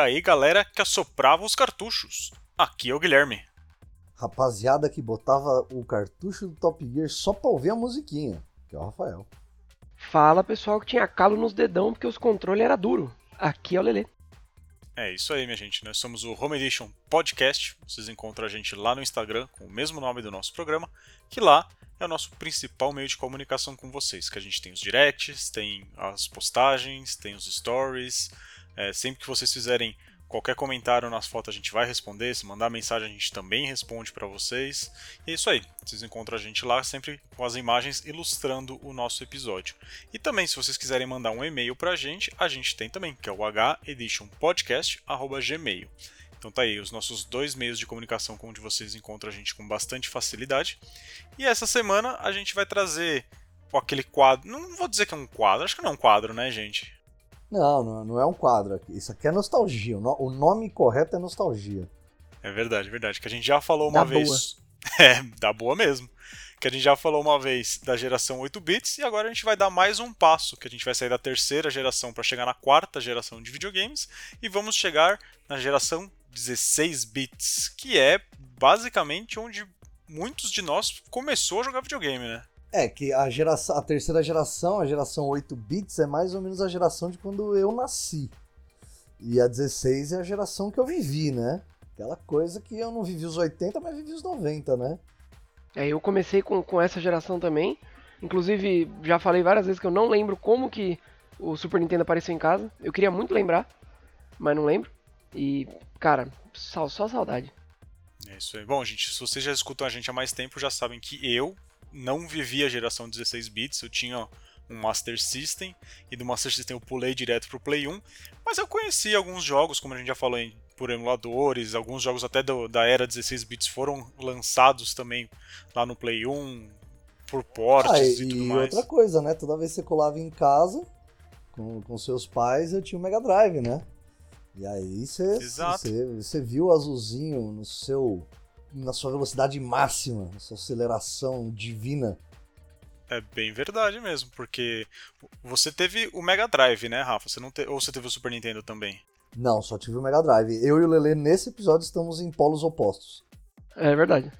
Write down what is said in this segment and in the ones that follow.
E aí, galera que assoprava os cartuchos. Aqui é o Guilherme. Rapaziada que botava o cartucho do Top Gear só pra ouvir a musiquinha, que é o Rafael. Fala pessoal que tinha calo nos dedão porque os controles era duro. Aqui é o Lelê. É isso aí, minha gente. Nós somos o Home Edition Podcast. Vocês encontram a gente lá no Instagram com o mesmo nome do nosso programa, que lá é o nosso principal meio de comunicação com vocês. Que a gente tem os directs, tem as postagens, tem os stories, é, sempre que vocês fizerem qualquer comentário nas fotos a gente vai responder. Se mandar mensagem a gente também responde para vocês. E é isso aí. Vocês encontram a gente lá sempre com as imagens ilustrando o nosso episódio. E também, se vocês quiserem mandar um e-mail para a gente, a gente tem também, que é o heditionpodcast@gmail. Então tá aí os nossos dois meios de comunicação onde vocês encontram a gente com bastante facilidade. E essa semana a gente vai trazer aquele quadro. Não vou dizer que é um quadro, acho que não é um quadro, né, gente? Não, não, não é um quadro. Isso aqui é nostalgia. O nome correto é nostalgia. É verdade, é verdade. Que a gente já falou uma da vez. Boa. É, da boa mesmo. Que a gente já falou uma vez da geração 8 bits e agora a gente vai dar mais um passo, que a gente vai sair da terceira geração para chegar na quarta geração de videogames e vamos chegar na geração 16 bits, que é basicamente onde muitos de nós começou a jogar videogame, né? É, que a, geração, a terceira geração, a geração 8 bits, é mais ou menos a geração de quando eu nasci. E a 16 é a geração que eu vivi, né? Aquela coisa que eu não vivi os 80, mas vivi os 90, né? É, eu comecei com, com essa geração também. Inclusive, já falei várias vezes que eu não lembro como que o Super Nintendo apareceu em casa. Eu queria muito lembrar, mas não lembro. E, cara, só, só saudade. É isso aí. Bom, gente, se vocês já escutam a gente há mais tempo, já sabem que eu não vivi a geração 16 bits, eu tinha um Master System e do Master System eu pulei direto pro Play 1, mas eu conheci alguns jogos, como a gente já falou por emuladores, alguns jogos até do, da era 16 bits foram lançados também lá no Play 1 por portes ah, e, e, tudo mais. E outra coisa, né? Toda vez que você colava em casa com, com seus pais, eu tinha o Mega Drive, né? E aí você, você, você viu o azulzinho no seu na sua velocidade máxima, na sua aceleração divina. É bem verdade mesmo, porque você teve o Mega Drive, né, Rafa? Você não te... Ou você teve o Super Nintendo também? Não, só tive o Mega Drive. Eu e o Lele nesse episódio estamos em polos opostos. É verdade.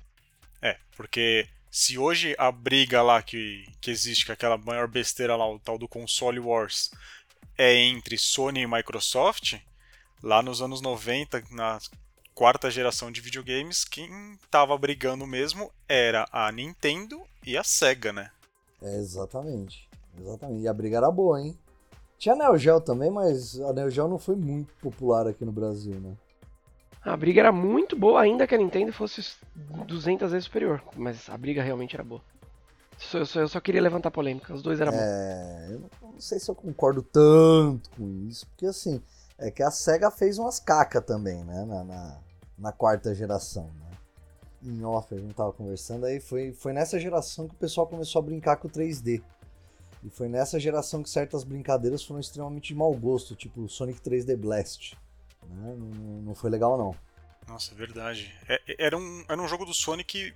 É, porque se hoje a briga lá que, que existe, que é aquela maior besteira lá, o tal do console wars, é entre Sony e Microsoft, lá nos anos 90, na quarta geração de videogames, quem tava brigando mesmo era a Nintendo e a Sega, né? É, exatamente. Exatamente. E a briga era boa, hein? Tinha a Neo Geo também, mas a Neo Geo não foi muito popular aqui no Brasil, né? A briga era muito boa, ainda que a Nintendo fosse 200 vezes superior. Mas a briga realmente era boa. Eu só, eu só queria levantar polêmica, os dois eram é, bons. Eu não, não sei se eu concordo tanto com isso, porque assim, é que a SEGA fez umas caca também, né? Na, na, na quarta geração, né? Em off, a gente tava conversando, aí foi, foi nessa geração que o pessoal começou a brincar com o 3D. E foi nessa geração que certas brincadeiras foram extremamente de mau gosto, tipo Sonic 3D Blast. Né? Não, não foi legal, não. Nossa, verdade. É, era, um, era um jogo do Sonic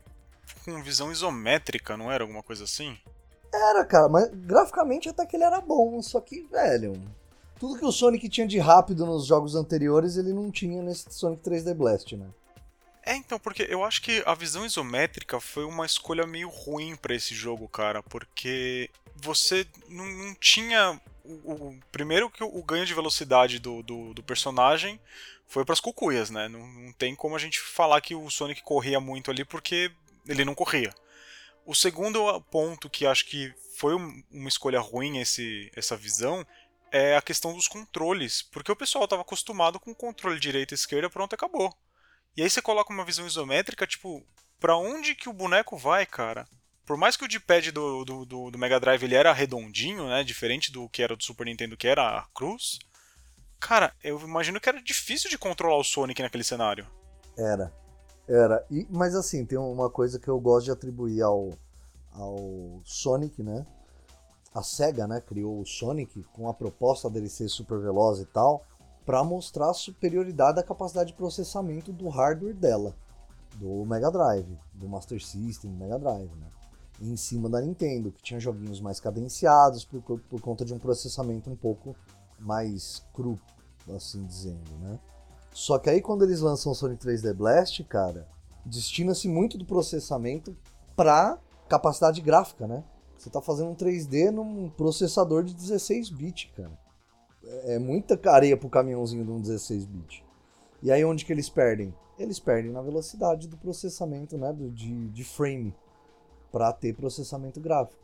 com visão isométrica, não era alguma coisa assim? Era, cara, mas graficamente até que ele era bom, só que, velho, tudo que o Sonic tinha de rápido nos jogos anteriores, ele não tinha nesse Sonic 3D Blast, né? É, então, porque eu acho que a visão isométrica foi uma escolha meio ruim para esse jogo, cara, porque você não, não tinha. O, o, primeiro que o ganho de velocidade do, do, do personagem foi para as cucuias, né? Não, não tem como a gente falar que o Sonic corria muito ali porque ele não corria. O segundo ponto que acho que foi uma escolha ruim esse, essa visão é a questão dos controles, porque o pessoal estava acostumado com o controle direita e esquerda, pronto, acabou. E aí você coloca uma visão isométrica, tipo, pra onde que o boneco vai, cara? Por mais que o D-pad do, do, do, do, Mega Drive ele era redondinho, né, diferente do que era do Super Nintendo, que era a cruz, cara, eu imagino que era difícil de controlar o Sonic naquele cenário. Era, era. E, mas assim, tem uma coisa que eu gosto de atribuir ao, ao Sonic, né? A SEGA né, criou o Sonic com a proposta dele ser super veloz e tal, para mostrar a superioridade da capacidade de processamento do hardware dela, do Mega Drive, do Master System, do Mega Drive, né? em cima da Nintendo, que tinha joguinhos mais cadenciados por, por conta de um processamento um pouco mais cru. assim dizendo, né? Só que aí quando eles lançam o Sonic 3D Blast, cara, destina-se muito do processamento para capacidade gráfica, né? Você tá fazendo um 3D num processador de 16 bits, cara. É, é muita areia pro caminhãozinho de um 16 bits. E aí onde que eles perdem? Eles perdem na velocidade do processamento, né, do, de, de frame para ter processamento gráfico.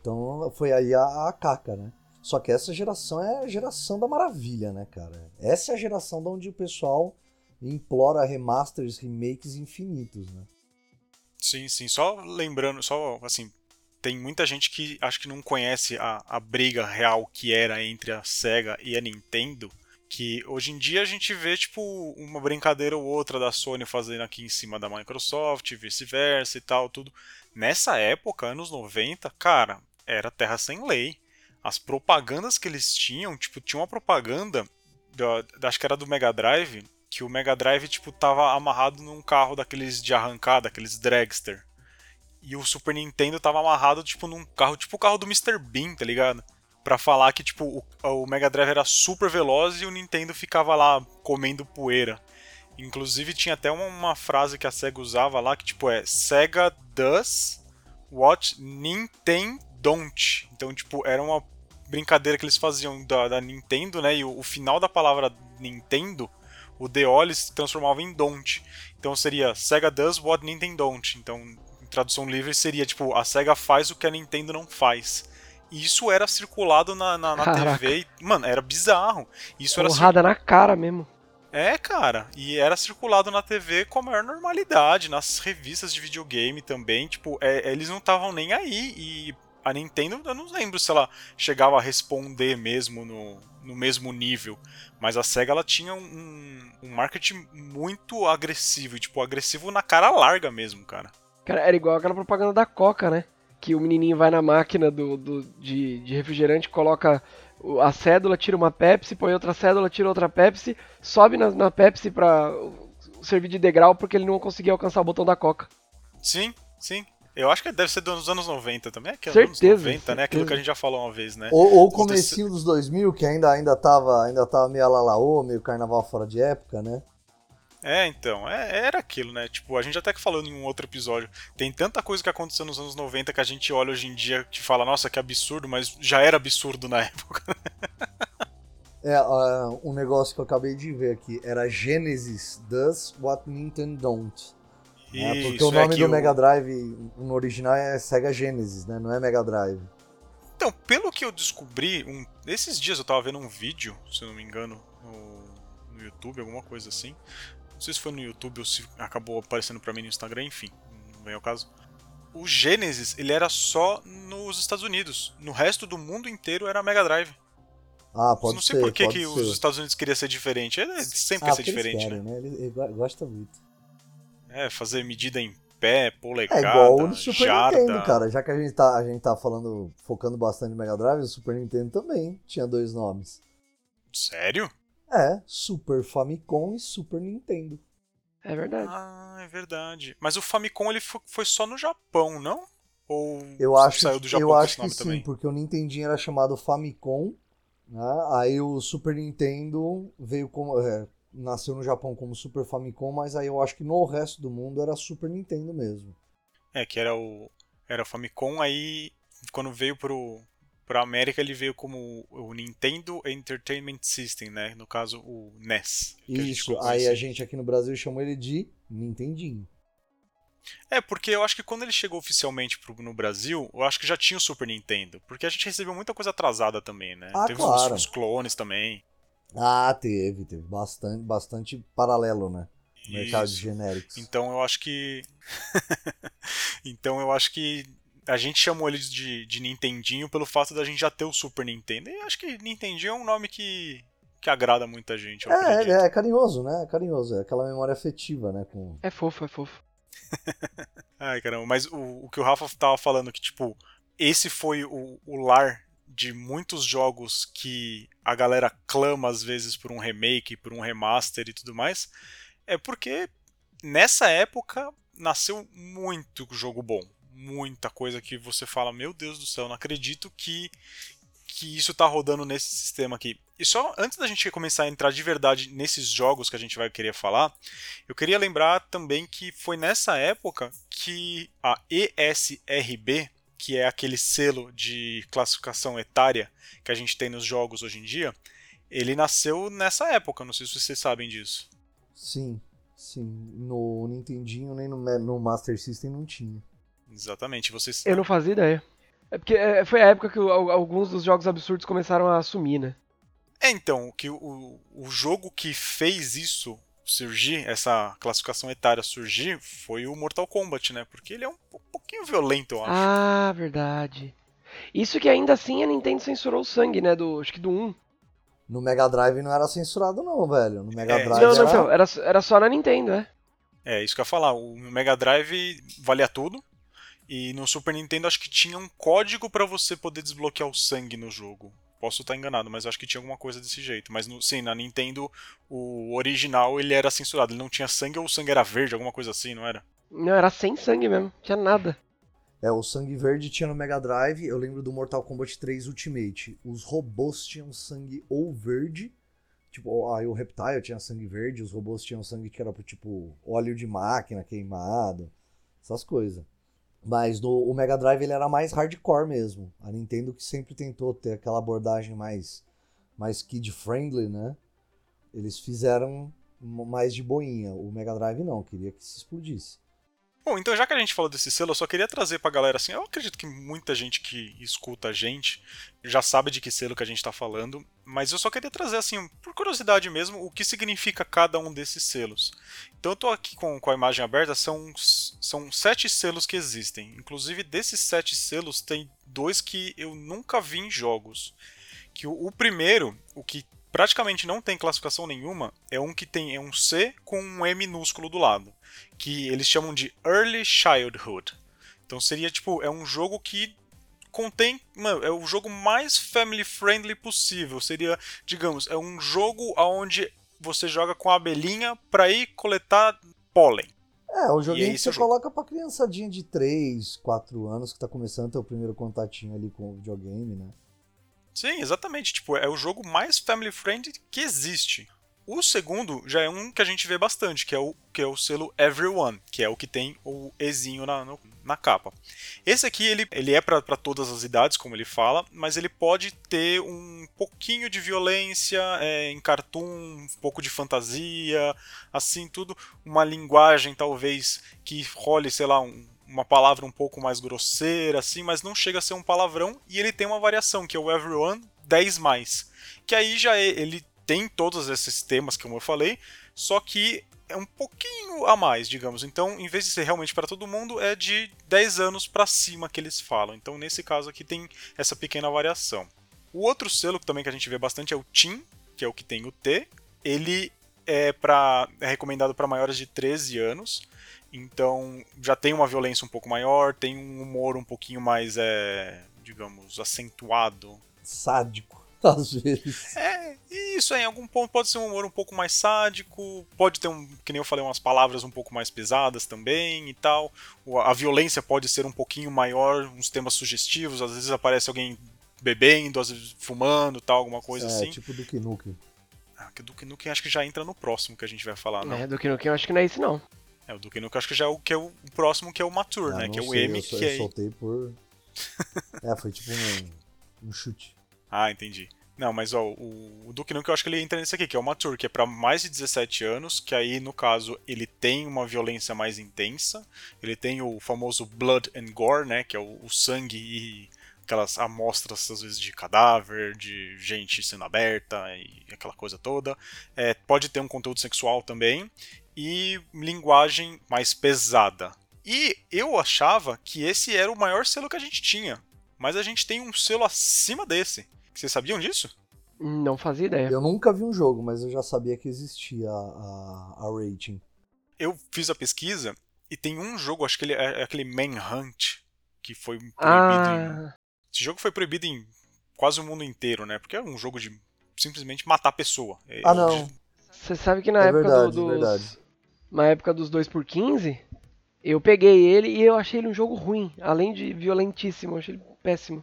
Então foi aí a, a caca, né? Só que essa geração é a geração da maravilha, né, cara? Essa é a geração de onde o pessoal implora remasters, remakes infinitos, né? Sim, sim. Só lembrando, só assim, tem muita gente que acho que não conhece a, a briga real que era entre a Sega e a Nintendo. Que hoje em dia a gente vê, tipo, uma brincadeira ou outra da Sony fazendo aqui em cima da Microsoft, vice-versa e tal, tudo. Nessa época, anos 90, cara, era terra sem lei as propagandas que eles tinham, tipo, tinha uma propaganda, da, acho que era do Mega Drive, que o Mega Drive, tipo, tava amarrado num carro daqueles de arrancada, aqueles dragster. E o Super Nintendo tava amarrado, tipo, num carro, tipo o carro do Mr. Bean, tá ligado? Pra falar que, tipo, o, o Mega Drive era super veloz e o Nintendo ficava lá comendo poeira. Inclusive tinha até uma, uma frase que a SEGA usava lá, que tipo é Sega does what Nintendo don't. Então, tipo, era uma brincadeira que eles faziam da, da Nintendo, né? E o, o, final da palavra Nintendo, o DO eles transformavam em don't. Então seria Sega does what Nintendo don't. Então, tradução livre seria tipo, a Sega faz o que a Nintendo não faz. E isso era circulado na, na, na TV. E, mano, era bizarro. Isso Porrada era na cara mesmo. É, cara, e era circulado na TV com a maior normalidade, nas revistas de videogame também, tipo, é, eles não estavam nem aí, e a Nintendo, eu não lembro se ela chegava a responder mesmo no, no mesmo nível, mas a SEGA ela tinha um, um marketing muito agressivo, e, tipo, agressivo na cara larga mesmo, cara. Cara, era igual aquela propaganda da Coca, né? Que o menininho vai na máquina do, do de, de refrigerante, coloca a cédula, tira uma Pepsi, põe outra cédula, tira outra Pepsi, sobe na, na Pepsi pra servir de degrau porque ele não conseguia alcançar o botão da Coca. Sim, sim. Eu acho que deve ser dos anos 90 também. É certeza, anos 90, certeza. né? Aquilo que a gente já falou uma vez, né? Ou, o comecinho dos 2000, que ainda, ainda, tava, ainda tava meio alalaô, meio carnaval fora de época, né? É, então, é, era aquilo, né? Tipo, a gente até que falou em um outro episódio. Tem tanta coisa que aconteceu nos anos 90 que a gente olha hoje em dia e fala, nossa, que absurdo, mas já era absurdo na época. é, uh, um negócio que eu acabei de ver aqui era Genesis does what Nintendo don't. Né? Porque o é nome é do Mega Drive no original é Sega Genesis, né? Não é Mega Drive. Então, pelo que eu descobri, um, esses dias eu tava vendo um vídeo, se eu não me engano, no, no YouTube, alguma coisa assim. Não sei se foi no YouTube ou se acabou aparecendo para mim no Instagram, enfim, não vem ao caso. O Genesis, ele era só nos Estados Unidos. No resto do mundo inteiro era Mega Drive. Ah, pode ser. Não sei ser, por que, que os Estados Unidos queriam ser diferente. Ele sempre ah, quer ser diferente, querem, né? né? Ele, ele gosta muito. É, fazer medida em pé, polegada, É igual no Super jarda. Nintendo, cara. Já que a gente tá, a gente tá falando, focando bastante no Mega Drive, o Super Nintendo também tinha dois nomes. Sério? É, Super Famicom e Super Nintendo. É verdade. Ah, é verdade. Mas o Famicom ele foi só no Japão, não? Ou eu acho, saiu do Japão eu acho que sim, também? porque o Nintendinho era chamado Famicom, né? aí o Super Nintendo veio como é, nasceu no Japão como Super Famicom, mas aí eu acho que no resto do mundo era Super Nintendo mesmo. É, que era o era o Famicom, aí quando veio pro pra América ele veio como o Nintendo Entertainment System, né? No caso o NES. Isso, a aí a gente aqui no Brasil chamou ele de Nintendinho. É, porque eu acho que quando ele chegou oficialmente pro, no Brasil, eu acho que já tinha o Super Nintendo. Porque a gente recebeu muita coisa atrasada também, né? Ah, Teve claro. os, os clones também. Ah, teve, teve bastante, bastante paralelo, né? No mercado de genéricos. Então eu acho que. então eu acho que a gente chamou ele de, de Nintendinho pelo fato da gente já ter o Super Nintendo. E acho que Nintendinho é um nome que, que agrada muita gente. É, é, é carinhoso, né? É carinhoso, é aquela memória afetiva, né? Com... É fofo, é fofo. Ai, caramba, mas o, o que o Rafa tava falando, que tipo, esse foi o, o lar de muitos jogos que a galera clama às vezes por um remake, por um remaster e tudo mais, é porque nessa época nasceu muito jogo bom. Muita coisa que você fala, meu Deus do céu, não acredito que, que isso tá rodando nesse sistema aqui. E só antes da gente começar a entrar de verdade nesses jogos que a gente vai querer falar, eu queria lembrar também que foi nessa época que a ESRB, que é aquele selo de classificação etária que a gente tem nos jogos hoje em dia, ele nasceu nessa época, não sei se vocês sabem disso. Sim, sim. No Nintendinho nem no, no Master System não tinha. Exatamente, vocês. Eu não fazia ideia. É porque é, foi a época que alguns dos jogos absurdos começaram a assumir, né? É, então, que o, o jogo que fez isso surgir, essa classificação etária surgir, foi o Mortal Kombat, né? Porque ele é um, um pouquinho violento, eu acho. Ah, verdade. Isso que ainda assim a Nintendo censurou o sangue, né? Do, acho que do 1. No Mega Drive não era censurado, não, velho. No Mega É. Drive Não, não, era... então, era, era só na Nintendo, né? É, isso que eu ia falar. O Mega Drive valia tudo. E no Super Nintendo acho que tinha um código pra você poder desbloquear o sangue no jogo. Posso estar enganado, mas acho que tinha alguma coisa desse jeito. Mas no- sim, na Nintendo, o original ele era censurado. Ele não tinha sangue ou o sangue era verde, alguma coisa assim, não era? Não, era sem sangue mesmo. Tinha nada. É, o sangue verde tinha no Mega Drive. Eu lembro do Mortal Kombat 3 Ultimate. Os robôs tinham sangue ou verde. Tipo, aí o Reptile tinha sangue verde. Os robôs tinham sangue que era tipo óleo de máquina queimado. Essas coisas. Mas no o Mega Drive ele era mais hardcore mesmo. A Nintendo que sempre tentou ter aquela abordagem mais, mais kid-friendly, né? Eles fizeram mais de boinha. O Mega Drive não, queria que se explodisse. Bom, então já que a gente falou desse selo, eu só queria trazer pra galera assim, eu acredito que muita gente que escuta a gente já sabe de que selo que a gente tá falando, mas eu só queria trazer assim, por curiosidade mesmo, o que significa cada um desses selos. Então eu tô aqui com, com a imagem aberta, são, são sete selos que existem. Inclusive, desses sete selos, tem dois que eu nunca vi em jogos. Que o, o primeiro, o que praticamente não tem classificação nenhuma, é um que tem é um C com um E minúsculo do lado que eles chamam de Early Childhood. Então seria tipo, é um jogo que contém, mano, é o jogo mais family friendly possível. Seria, digamos, é um jogo onde você joga com a abelhinha pra ir coletar pólen. É, o joguinho aí, que você jogo? coloca pra criançadinha de 3, 4 anos que tá começando a ter o primeiro contatinho ali com o videogame, né? Sim, exatamente. Tipo, é o jogo mais family friendly que existe. O segundo já é um que a gente vê bastante, que é o, que é o selo Everyone, que é o que tem o Ezinho na, no- na capa. Esse aqui, ele, ele é para todas as idades, como ele fala, mas ele pode ter um pouquinho de violência é, em cartoon, um pouco de fantasia, assim, tudo. Uma linguagem, talvez, que role, sei lá, um- uma palavra um pouco mais grosseira, assim, mas não chega a ser um palavrão. E ele tem uma variação, que é o Everyone 10 mais. Que aí já é, ele tem todos esses temas, como eu falei, só que é um pouquinho a mais, digamos. Então, em vez de ser realmente para todo mundo, é de 10 anos para cima que eles falam. Então, nesse caso aqui tem essa pequena variação. O outro selo também que a gente vê bastante é o Teen, que é o que tem o T. Ele é, pra, é recomendado para maiores de 13 anos. Então, já tem uma violência um pouco maior, tem um humor um pouquinho mais, é, digamos, acentuado. Sádico, às vezes. É, isso aí, em algum ponto pode ser um humor um pouco mais sádico, pode ter, um, que nem eu falei, umas palavras um pouco mais pesadas também e tal. A violência pode ser um pouquinho maior, uns temas sugestivos, às vezes aparece alguém bebendo, às vezes fumando, tal, alguma coisa é, assim. tipo Duke Nukem. Ah, que Duke Nukem acho que já entra no próximo que a gente vai falar, não. É, do que no que eu acho que não é esse não. É, o Duke Nukem acho que já é o, que é o próximo que é o Mature, Ah, né? Que é o sei, M, eu, que eu é... soltei por... é, foi tipo um, um chute. Ah, entendi. Não, mas ó, o, o Duke Nukem eu acho que ele entra nesse aqui, que é o Mature, que é pra mais de 17 anos, que aí, no caso, ele tem uma violência mais intensa, ele tem o famoso Blood and Gore, né, que é o, o sangue e aquelas amostras, às vezes, de cadáver, de gente sendo aberta e aquela coisa toda. É, pode ter um conteúdo sexual também, e linguagem mais pesada. E eu achava que esse era o maior selo que a gente tinha, mas a gente tem um selo acima desse. Vocês sabiam disso? Não fazia ideia. Eu nunca vi um jogo, mas eu já sabia que existia a, a, a rating. Eu fiz a pesquisa e tem um jogo, acho que ele é aquele Manhunt, que foi proibido em... Ah, Esse jogo foi proibido em quase o mundo inteiro, né? Porque é um jogo de simplesmente matar a pessoa. É- Ah, não. você sabe que na É época verdade, do, é dos... Na época dos 2x15, eu peguei ele e eu achei ele um jogo ruim. Além de violentíssimo, eu achei ele péssimo.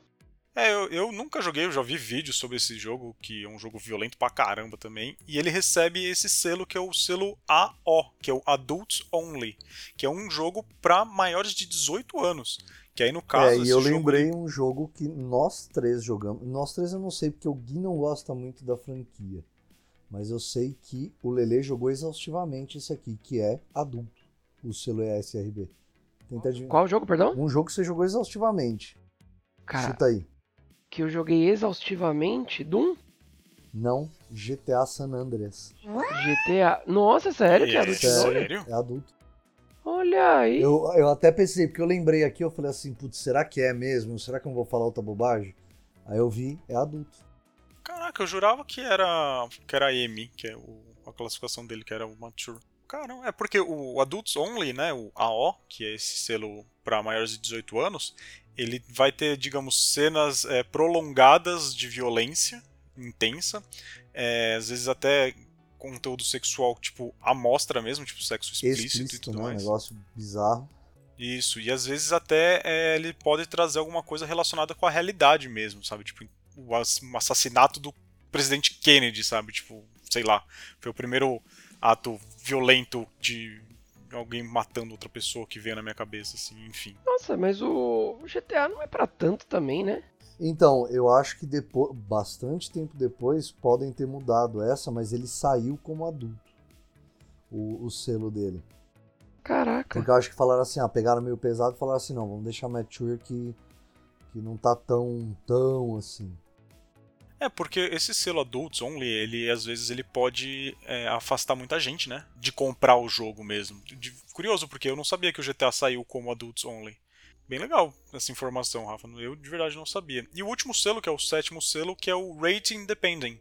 É, eu, eu nunca joguei, eu já vi vídeos sobre esse jogo, que é um jogo violento pra caramba também. E ele recebe esse selo que é o selo AO, que é o Adults Only, que é um jogo pra maiores de 18 anos. Que aí no caso. É, e eu jogo- lembrei um jogo que nós três jogamos. Nós três eu não sei, porque o Gui não gosta muito da franquia. Mas eu sei que o Lele jogou exaustivamente esse aqui, que é adulto. O selo ESRB. Tenta adivinhar. Qual jogo, perdão? Um jogo que você jogou exaustivamente. Cara, Chuta aí. que eu joguei exaustivamente. Doom? Não, GTA San Andreas. GTA. Nossa, sério que é É, adulto? Sério? sério? É adulto. Olha aí. Eu, eu até pensei, porque eu lembrei aqui, eu falei assim, putz, será que é mesmo? Será que eu não vou falar outra bobagem? Aí eu vi, é adulto. Caraca, eu jurava que era que era M, que é o- a classificação dele, que era o Mature. Caramba, é porque o Adults Only, né, o AO, que é esse selo para maiores de 18 anos, ele vai ter, digamos, cenas é, prolongadas de violência intensa, é, às vezes até conteúdo sexual, tipo, amostra mesmo, tipo, sexo explícito, e Explícito, tudo né? Um mais. negócio bizarro. Isso, e às vezes até é, ele pode trazer alguma coisa relacionada com a realidade mesmo, sabe? Tipo, o ass- assassinato do presidente Kennedy, sabe? Tipo, sei lá, foi o primeiro ato violento de alguém matando outra pessoa que veio na minha cabeça, assim, enfim. Nossa, mas o GTA não é pra tanto também, né? Então, eu acho que depois, bastante tempo depois podem ter mudado essa, mas ele saiu como adulto. O, o selo dele. Caraca. Porque eu acho que falaram assim, ah, pegaram meio pesado e falaram assim, não, vamos deixar mature que, que não tá tão, tão assim. É, porque esse selo Adults Only, ele às vezes ele pode é, afastar muita gente, né? De comprar o jogo mesmo. De- curioso, porque eu não sabia que o GTA saiu como Adults Only. Bem legal essa informação, Rafa. Eu de verdade não sabia. E o último selo, que é o sétimo selo, que é o Rating Independent.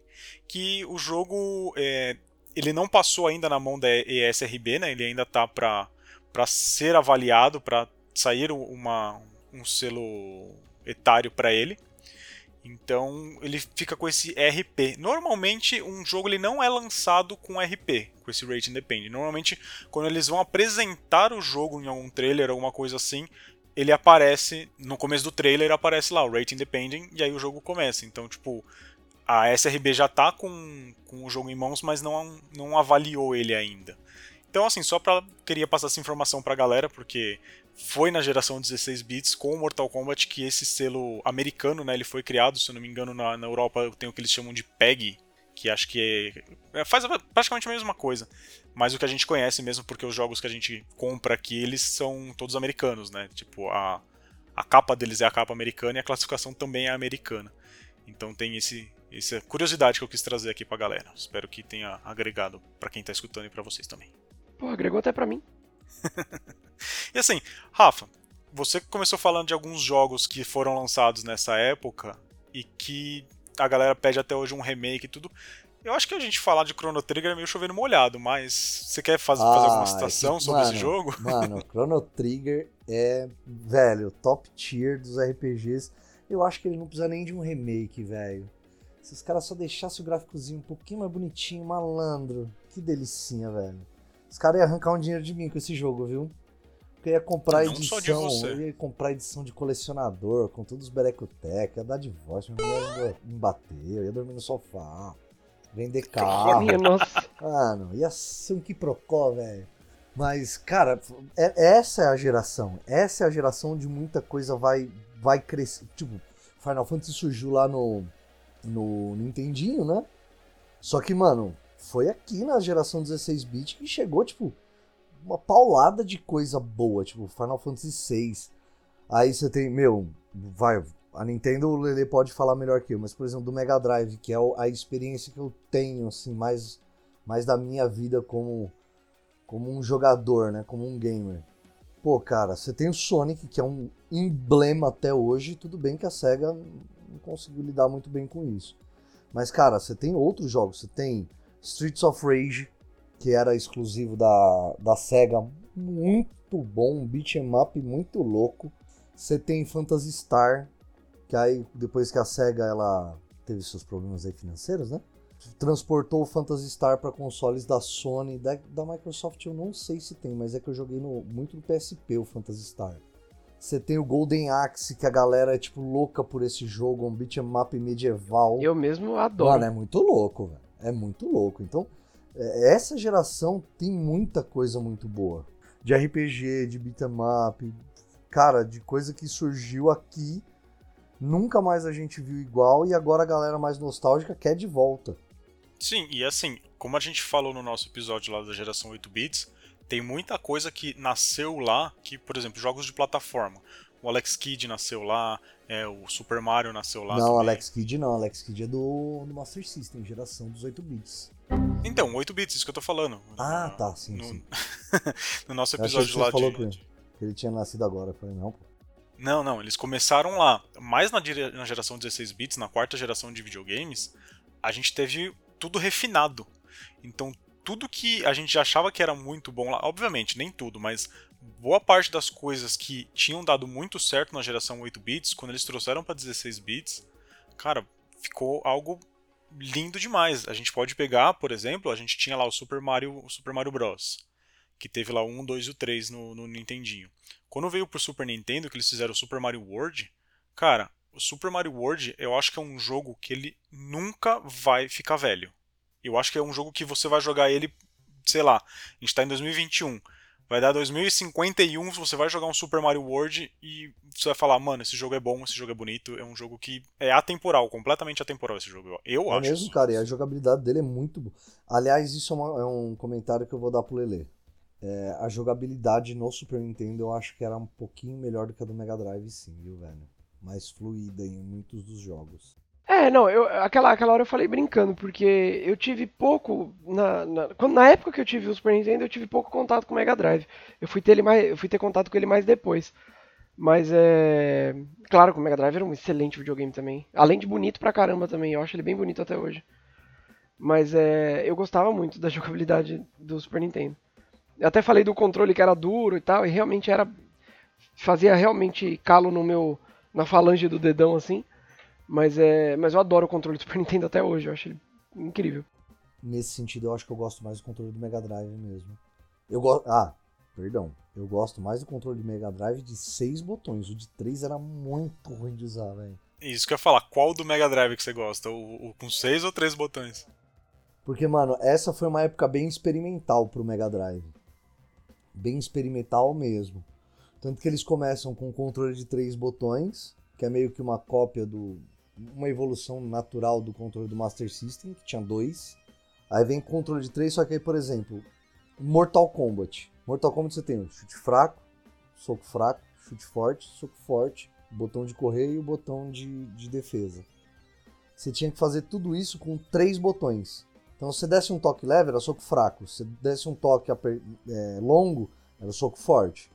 Que o jogo. é, ele não passou ainda na mão da ESRB, né? Ele ainda tá pra, pra ser avaliado, pra sair uma, um selo etário pra ele. Então ele fica com esse RP. Normalmente um jogo ele não é lançado com RP, com esse Rating Independent. Normalmente quando eles vão apresentar o jogo em algum trailer, alguma coisa assim, ele aparece no começo do trailer aparece lá o Rating Independent e aí o jogo começa. Então tipo a SRB já tá com, com o jogo em mãos, mas não, não avaliou ele ainda. Então assim só para queria passar essa informação pra galera porque foi na geração 16 bits com o Mortal Kombat que esse selo americano, né, ele foi criado, se eu não me engano, na, na Europa tem o que eles chamam de PEG, que acho que é, é, faz praticamente a mesma coisa, mas o que a gente conhece mesmo porque os jogos que a gente compra aqui, eles são todos americanos, né? Tipo, a, a capa deles é a capa americana e a classificação também é americana. Então tem esse essa curiosidade que eu quis trazer aqui pra galera. Espero que tenha agregado pra quem tá escutando e pra vocês também. Pô, agregou até pra mim. E assim, Rafa, você começou falando de alguns jogos que foram lançados nessa época e que a galera pede até hoje um remake e tudo. Eu acho que a gente falar de Chrono Trigger é meio chovendo molhado, mas você quer faz, fazer Ah, alguma é citação sobre esse mano, jogo? Mano, Chrono Trigger é, velho, top tier dos RPGs. Eu acho que ele não precisa nem de um remake, velho. Se os caras só deixassem o gráficozinho um pouquinho mais bonitinho, malandro. Que delicinha, velho. Os caras iam arrancar um dinheiro de mim com esse jogo, viu? Porque eu ia comprar Não só de edição, você. eu ia comprar edição de colecionador, com todos os berecotec, ia dar divórcio, minha mulher ia me bater, eu ia dormir no sofá, vender carro. Minha nossa. Mano, ia ser um quiprocó, velho. Mas, cara, é- essa é a geração. Essa é a geração onde muita coisa vai, vai crescer. Tipo, Final Fantasy surgiu lá no, no Nintendinho, né? Só que, mano, foi aqui na geração 16-bit que chegou, tipo, uma paulada de coisa boa. Tipo, Final Fantasy VI. Aí você tem, meu, vai. A Nintendo, o Lele pode falar melhor que eu, mas, por exemplo, do Mega Drive, que é a experiência que eu tenho, assim, mais, mais da minha vida como, como um jogador, né? Como um gamer. Pô, cara, você tem o Sonic, que é um emblema até hoje. Tudo bem que a SEGA não conseguiu lidar muito bem com isso. Mas, cara, você tem outros jogos. Você tem Streets of Rage, que era exclusivo da, da SEGA. Muito bom, um beat 'em up muito louco. Você tem Phantasy Star, que aí depois que a SEGA ela teve seus problemas aí financeiros, né? Transportou o Phantasy Star para consoles da Sony, da, da Microsoft eu não sei se tem, mas é que eu joguei no, muito no PSP o Phantasy Star. Você tem o Golden Axe, que a galera é tipo louca por esse jogo, um beat'em up medieval. Eu mesmo adoro. Mano, é muito louco, velho. É muito louco. Então, é, essa geração tem muita coisa muito boa. De RPG, de beat'em up, cara, de coisa que surgiu aqui, nunca mais a gente viu igual e agora a galera mais nostálgica quer de volta. Sim, e assim, como a gente falou no nosso episódio lá da geração 8 bits, tem muita coisa que nasceu lá, que, por exemplo, jogos de plataforma. O Alex Kidd nasceu lá, é, o Super Mario nasceu lá. Não, também. Alex Kidd não, Alex Kidd é do, do Master System, geração dos 8 bits. Então, 8 bits, isso que eu tô falando. Ah, no, tá, sim, no, sim. no nosso episódio lá falou de. que, ele tinha nascido agora. Eu falei, não, pô. Não, não, eles começaram lá. Mais na, na geração 16 bits, na quarta geração de videogames, a gente teve tudo refinado. Então, tudo que a gente já achava que era muito bom lá, obviamente, nem tudo, mas boa parte das coisas que tinham dado muito certo na geração 8 bits, quando eles trouxeram para 16 bits, cara, ficou algo lindo demais. A gente pode pegar, por exemplo, a gente tinha lá o Super Mario, o Super Mario Bros, que teve lá o 1, 2 e o 3 no, no Nintendinho. Quando veio pro Super Nintendo, que eles fizeram o Super Mario World, cara, o Super Mario World, eu acho que é um jogo que ele nunca vai ficar velho. Eu acho que é um jogo que você vai jogar ele, sei lá, a gente tá em 2021. Vai dar 2051, você vai jogar um Super Mario World e você vai falar, mano, esse jogo é bom, esse jogo é bonito, é um jogo que é atemporal, completamente atemporal esse jogo. Eu É acho. mesmo, cara, e a jogabilidade dele é muito boa. Aliás, isso é, uma- é um comentário que eu vou dar pro Lelê. É, a jogabilidade no Super Nintendo eu acho que era um pouquinho melhor do que a do Mega Drive, sim, viu, velho? Mais fluida em muitos dos jogos. É, não, eu, aquela, aquela hora eu falei brincando, porque eu tive pouco. Na, na, quando, na época que eu tive o Super Nintendo, eu tive pouco contato com o Mega Drive. Eu fui ter, ele mais, eu fui ter contato com ele mais depois. Mas é. Claro que o Mega Drive era um excelente videogame também. Além de bonito pra caramba também, eu acho ele bem bonito até hoje. Mas é. Eu gostava muito da jogabilidade do Super Nintendo. Eu até falei do controle que era duro e tal, e realmente era. Fazia realmente calo no meu. na falange do dedão assim. Mas é. Mas eu adoro o controle do Super Nintendo até hoje, eu acho ele incrível. Nesse sentido, eu acho que eu gosto mais do controle do Mega Drive mesmo. Eu gosto. Ah, perdão. Eu gosto mais do controle do Mega Drive de seis botões. O de três era muito ruim de usar, velho. Isso que eu ia falar, qual do Mega Drive que você gosta? O, o com seis ou três botões? Porque, mano, essa foi uma época bem experimental pro Mega Drive. Bem experimental mesmo. Tanto que eles começam com um controle de três botões, que é meio que uma cópia do. Uma evolução natural do controle do Master System, que tinha dois. Aí vem controle de três, só que aí, por exemplo, Mortal Kombat. Mortal Kombat você tem o chute fraco, soco fraco, chute forte, soco forte, botão de correr e o botão de, de defesa. Você tinha que fazer tudo isso com três botões. Então, se você desse um toque leve, era soco fraco. Se desse um toque é, longo, era soco forte.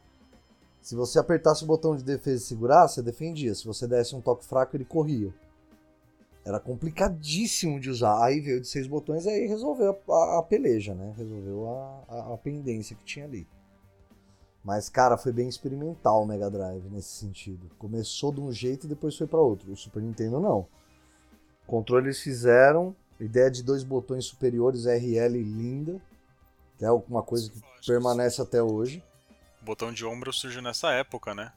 Se você apertasse o botão de defesa e segurasse, você defendia. Se você desse um toque fraco, ele corria. Era complicadíssimo de usar. Aí veio de seis botões, aí resolveu a, a- a peleja, né? Resolveu a, a- pendência que tinha ali. Mas, cara, foi bem experimental o Mega Drive nesse sentido. Começou de um jeito e depois foi para outro. O Super Nintendo não. Controle eles fizeram, ideia de dois botões superiores RL linda, que é uma coisa que permanece até hoje. O botão de ombro surgiu nessa época, né?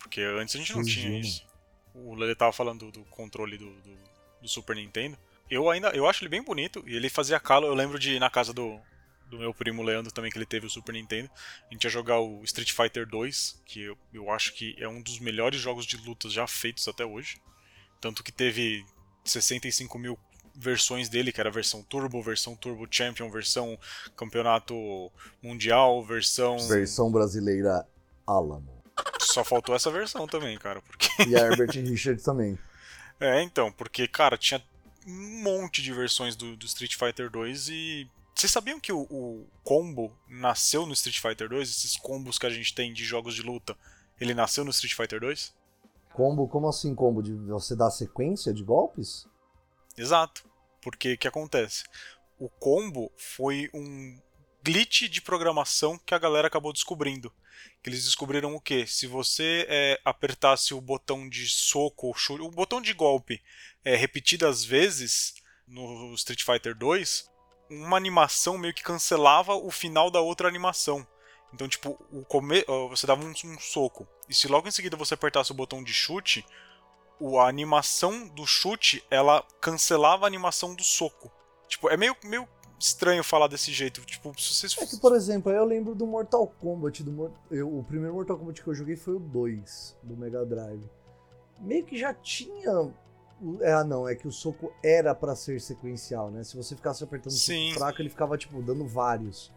Porque antes a gente não tinha isso. O Lele tava falando do, do controle do, do, do Super Nintendo. Eu ainda eu acho ele bem bonito e ele fazia calo. Eu lembro de ir na casa do, do meu primo Leandro também, que ele teve o Super Nintendo. A gente ia jogar o Street Fighter 2, que eu, eu acho que é um dos melhores jogos de lutas já feitos até hoje. Tanto que teve 65 mil versões dele, que era versão Turbo, versão Turbo Champion, versão Campeonato Mundial, versão. Versão brasileira Alamo. Só faltou essa versão também, cara. Porque... E a Herbert Richards também. É, então, porque, cara, tinha um monte de versões do, do Street Fighter 2 e. Vocês sabiam que o, o combo nasceu no Street Fighter 2? Esses combos que a gente tem de jogos de luta, ele nasceu no Street Fighter 2? Combo, como assim combo? De você dar sequência de golpes? Exato. Porque o que acontece? O combo foi um glitch de programação que a galera acabou descobrindo. Eles descobriram o que? Se você é, apertasse o botão de soco, ou chute, o botão de golpe é, repetidas vezes no Street Fighter 2, uma animação meio que cancelava o final da outra animação. Então, tipo, o come... você dava um, um soco. E se logo em seguida você apertasse o botão de chute, a animação do chute, ela cancelava a animação do soco. Tipo, é meio, meio estranho falar desse jeito. Tipo, se vocês... É que, por exemplo, eu lembro do Mortal Kombat. Do eu, o primeiro Mortal Kombat que eu joguei foi o 2, do Mega Drive. Meio que já tinha. É, ah, não, é que o soco era para ser sequencial, né? Se você ficasse apertando Sim. fraco, ele ficava, tipo, dando vários.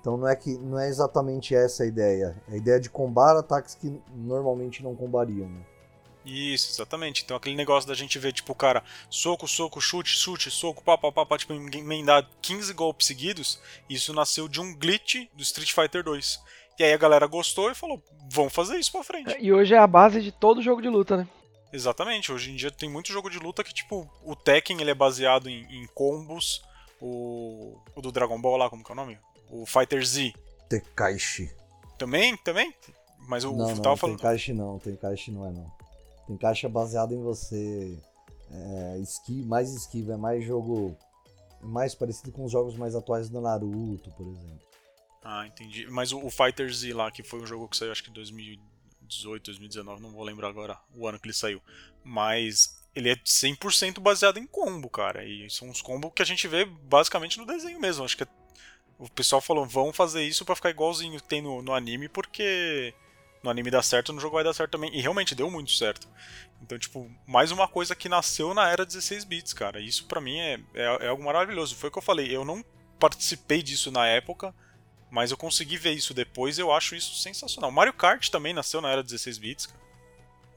Então não é que não é exatamente essa a ideia. A ideia é de combar ataques que normalmente não combariam, né? Isso, exatamente. Então aquele negócio da gente ver, tipo, o cara, soco, soco, chute, chute, soco, pá, pá, pá, pá tipo, emendar 15 golpes seguidos, isso nasceu de um glitch do Street Fighter 2. E aí a galera gostou e falou, vamos fazer isso pra frente. E hoje é a base de todo jogo de luta, né? Exatamente, hoje em dia tem muito jogo de luta que, tipo, o Tekken ele é baseado em, em combos, o, o do Dragon Ball lá, como que é o nome? O Fighter Z. Tekaishi. Também? Também? Mas o não, não, tava falando. Tenkaichi não, Tenkaichi não é não. Tem caixa baseado em você é, esqui, mais esquiva, é mais jogo. É mais parecido com os jogos mais atuais do Naruto, por exemplo. Ah, entendi. Mas o, o lá, que foi um jogo que saiu acho que em 2018, 2019, não vou lembrar agora o ano que ele saiu. Mas ele é 100% baseado em combo, cara. E são uns combos que a gente vê basicamente no desenho mesmo. Acho que é... o pessoal falou, vão fazer isso para ficar igualzinho tem no, no anime, porque no anime dá certo, no jogo vai dar certo também. E realmente deu muito certo. Então, tipo, mais uma coisa que nasceu na era 16 bits, cara. Isso para mim é, é, é, algo maravilhoso. Foi o que eu falei. Eu não participei disso na época, mas eu consegui ver isso depois. Eu acho isso sensacional. Mario Kart também nasceu na era 16 bits, cara.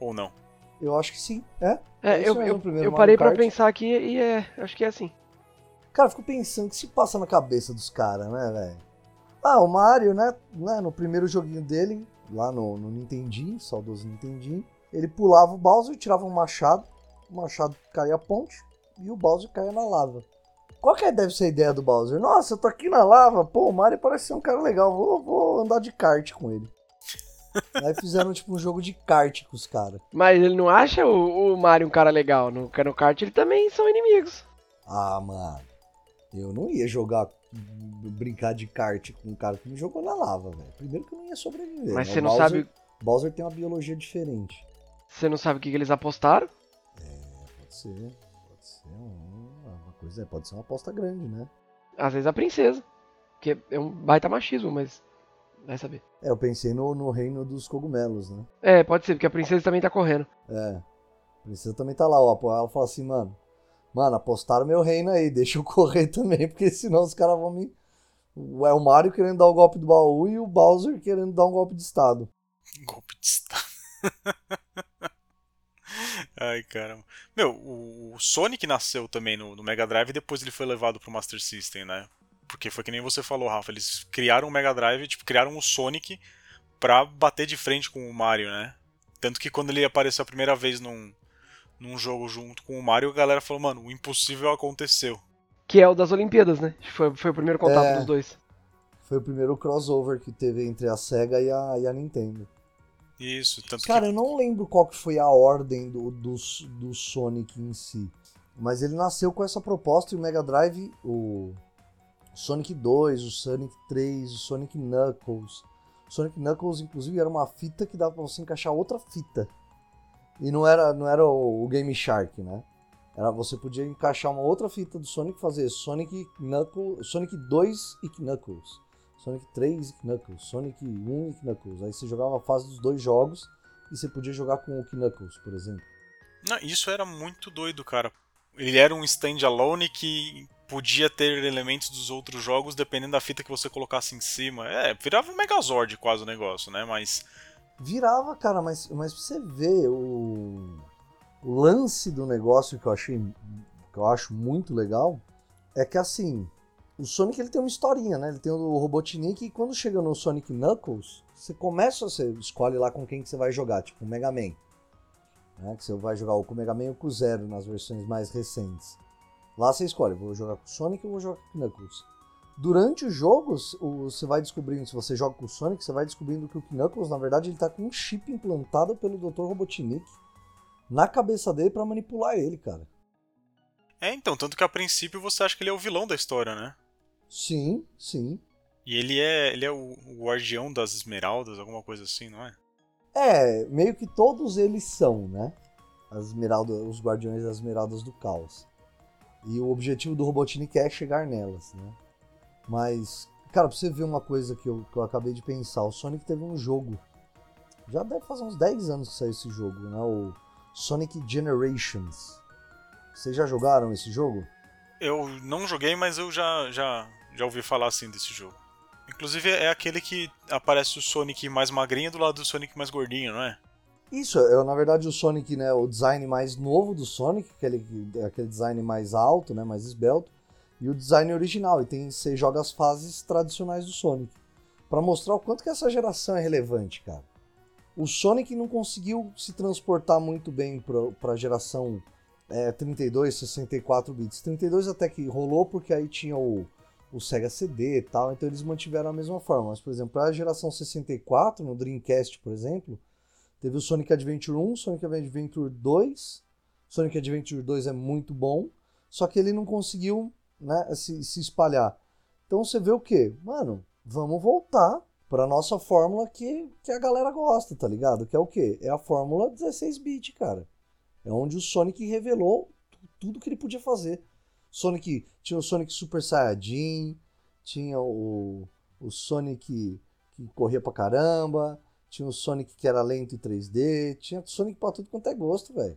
Ou não? Eu acho que sim. É? É, é eu, eu, eu parei para pensar aqui e é, acho que é assim. Cara, eu fico pensando que se passa na cabeça dos caras, né, velho? Ah, o Mario, né, né, no primeiro joguinho dele, lá no, no Nintendinho, saudoso Nintendinho, ele pulava o Bowser, tirava um machado, o machado caía a ponte e o Bowser caía na lava. Qual que é, deve ser a ideia do Bowser? Nossa, eu tô aqui na lava, pô, o Mario parece ser um cara legal, vou, vou andar de kart com ele. Aí fizeram tipo um jogo de kart com os caras. Mas ele não acha o, o Mario um cara legal? No, no kart ele também são inimigos. Ah, mano. Eu não ia jogar brincar de kart com um cara que me jogou na lava, velho. Primeiro que eu não ia sobreviver. Mas né? você não Bowser, sabe. Bowser tem uma biologia diferente. Você não sabe o que, que eles apostaram? É, pode ser. Pode ser uma coisa. Pode ser uma aposta grande, né? Às vezes a princesa. Que é um baita machismo, mas. Vai saber. É, eu pensei no, no reino dos cogumelos, né? É, pode ser, porque a princesa também tá correndo. É. A princesa também tá lá, ó. Ela fala assim, mano. Mano, apostaram meu reino aí, deixa eu correr também, porque senão os caras vão me. É o Mario querendo dar o golpe do baú e o Bowser querendo dar um golpe de estado. Golpe de estado. Ai, caramba. Meu, o Sonic nasceu também no, no, Mega Drive e depois ele foi levado pro Master System, né? Porque foi que nem você falou, Rafa. Eles criaram o Mega Drive, tipo, criaram o Sonic pra bater de frente com o Mario, né? Tanto que quando ele apareceu a primeira vez num, num jogo junto com o Mario, a galera falou, mano, o impossível aconteceu. Que é o das Olimpíadas, né? Foi, foi o primeiro contato é, dos dois. Foi o primeiro crossover que teve entre a SEGA e a, e a Nintendo. Isso, tanto Cara, que... eu não lembro qual que foi a ordem do, do, do Sonic em si. Mas ele nasceu com essa proposta e o Mega Drive, o Sonic 2, o Sonic 3, o Sonic Knuckles. O Sonic Knuckles, inclusive, era uma fita que dava pra você encaixar outra fita. E não era, não era o, o Game Shark, né? Era, você podia encaixar uma outra fita do Sonic e fazer Sonic Knuckles, Sonic 2 e Knuckles, Sonic 3 e Knuckles, Sonic 1 e Knuckles. Aí você jogava a fase dos dois jogos e você podia jogar com o Knuckles, por exemplo. Não, isso era muito doido, cara. Ele era um standalone que podia ter elementos dos outros jogos dependendo da fita que você colocasse em cima. É, virava um Megazord quase o negócio, né? Mas Virava, cara, mas, mas você o, o lance do negócio que eu achei que eu acho muito legal é que assim, o Sonic ele tem uma historinha, né? Ele tem o Robotnik e quando chega no Sonic Knuckles, você começa, você escolhe lá com quem que você vai jogar, tipo o Mega Man. Né? Que você vai jogar ou com o Mega Man ou com o Zero nas versões mais recentes. Lá você escolhe, vou jogar com o Sonic ou vou jogar com o Knuckles. Durante os jogos, você vai descobrindo, se você joga com o Sonic, você vai descobrindo que o Knuckles, na verdade, ele tá com um chip implantado pelo Dr. Robotnik na cabeça dele para manipular ele, cara. É, então, tanto que a princípio você acha que ele é o vilão da história, né? Sim, sim. E ele é, ele é o, guardião das esmeraldas, alguma coisa assim, não é? É, meio que todos eles são, né? As esmeraldas, os guardiões das esmeraldas do caos. E o objetivo do Robotnik é chegar nelas, né? Mas, cara, pra você ver uma coisa que eu, que eu acabei de pensar, o Sonic teve um jogo. Já deve fazer uns 10 anos que saiu esse jogo, né? O Sonic Generations. Vocês já jogaram esse jogo? Eu não joguei, mas eu já, já, já ouvi falar assim desse jogo. Inclusive é aquele que aparece o Sonic mais magrinho do lado do Sonic mais gordinho, não é? Isso, é na verdade o Sonic, né, o design mais novo do Sonic, aquele, aquele design mais alto, né, mais esbelto, e o design original, e tem você joga as fases tradicionais do Sonic, para mostrar o quanto que essa geração é relevante, cara. O Sonic não conseguiu se transportar muito bem para a geração é, 32, 64 bits. 32 até que rolou porque aí tinha o, o Sega CD e tal, então eles mantiveram a mesma forma. Mas, por exemplo, a geração 64, no Dreamcast, por exemplo, teve o Sonic Adventure 1, Sonic Adventure 2. Sonic Adventure 2 é muito bom, só que ele não conseguiu né, se, se espalhar. Então você vê o que? Mano, vamos voltar para nossa fórmula que, que a galera gosta, tá ligado? Que é o que? É a fórmula 16-bit, cara. É onde o Sonic revelou tudo que ele podia fazer. Sonic tinha o Sonic Super Saiyajin, tinha o, o Sonic que corria pra caramba, tinha o Sonic que era lento em 3D, tinha Sonic pra tudo quanto é gosto, velho.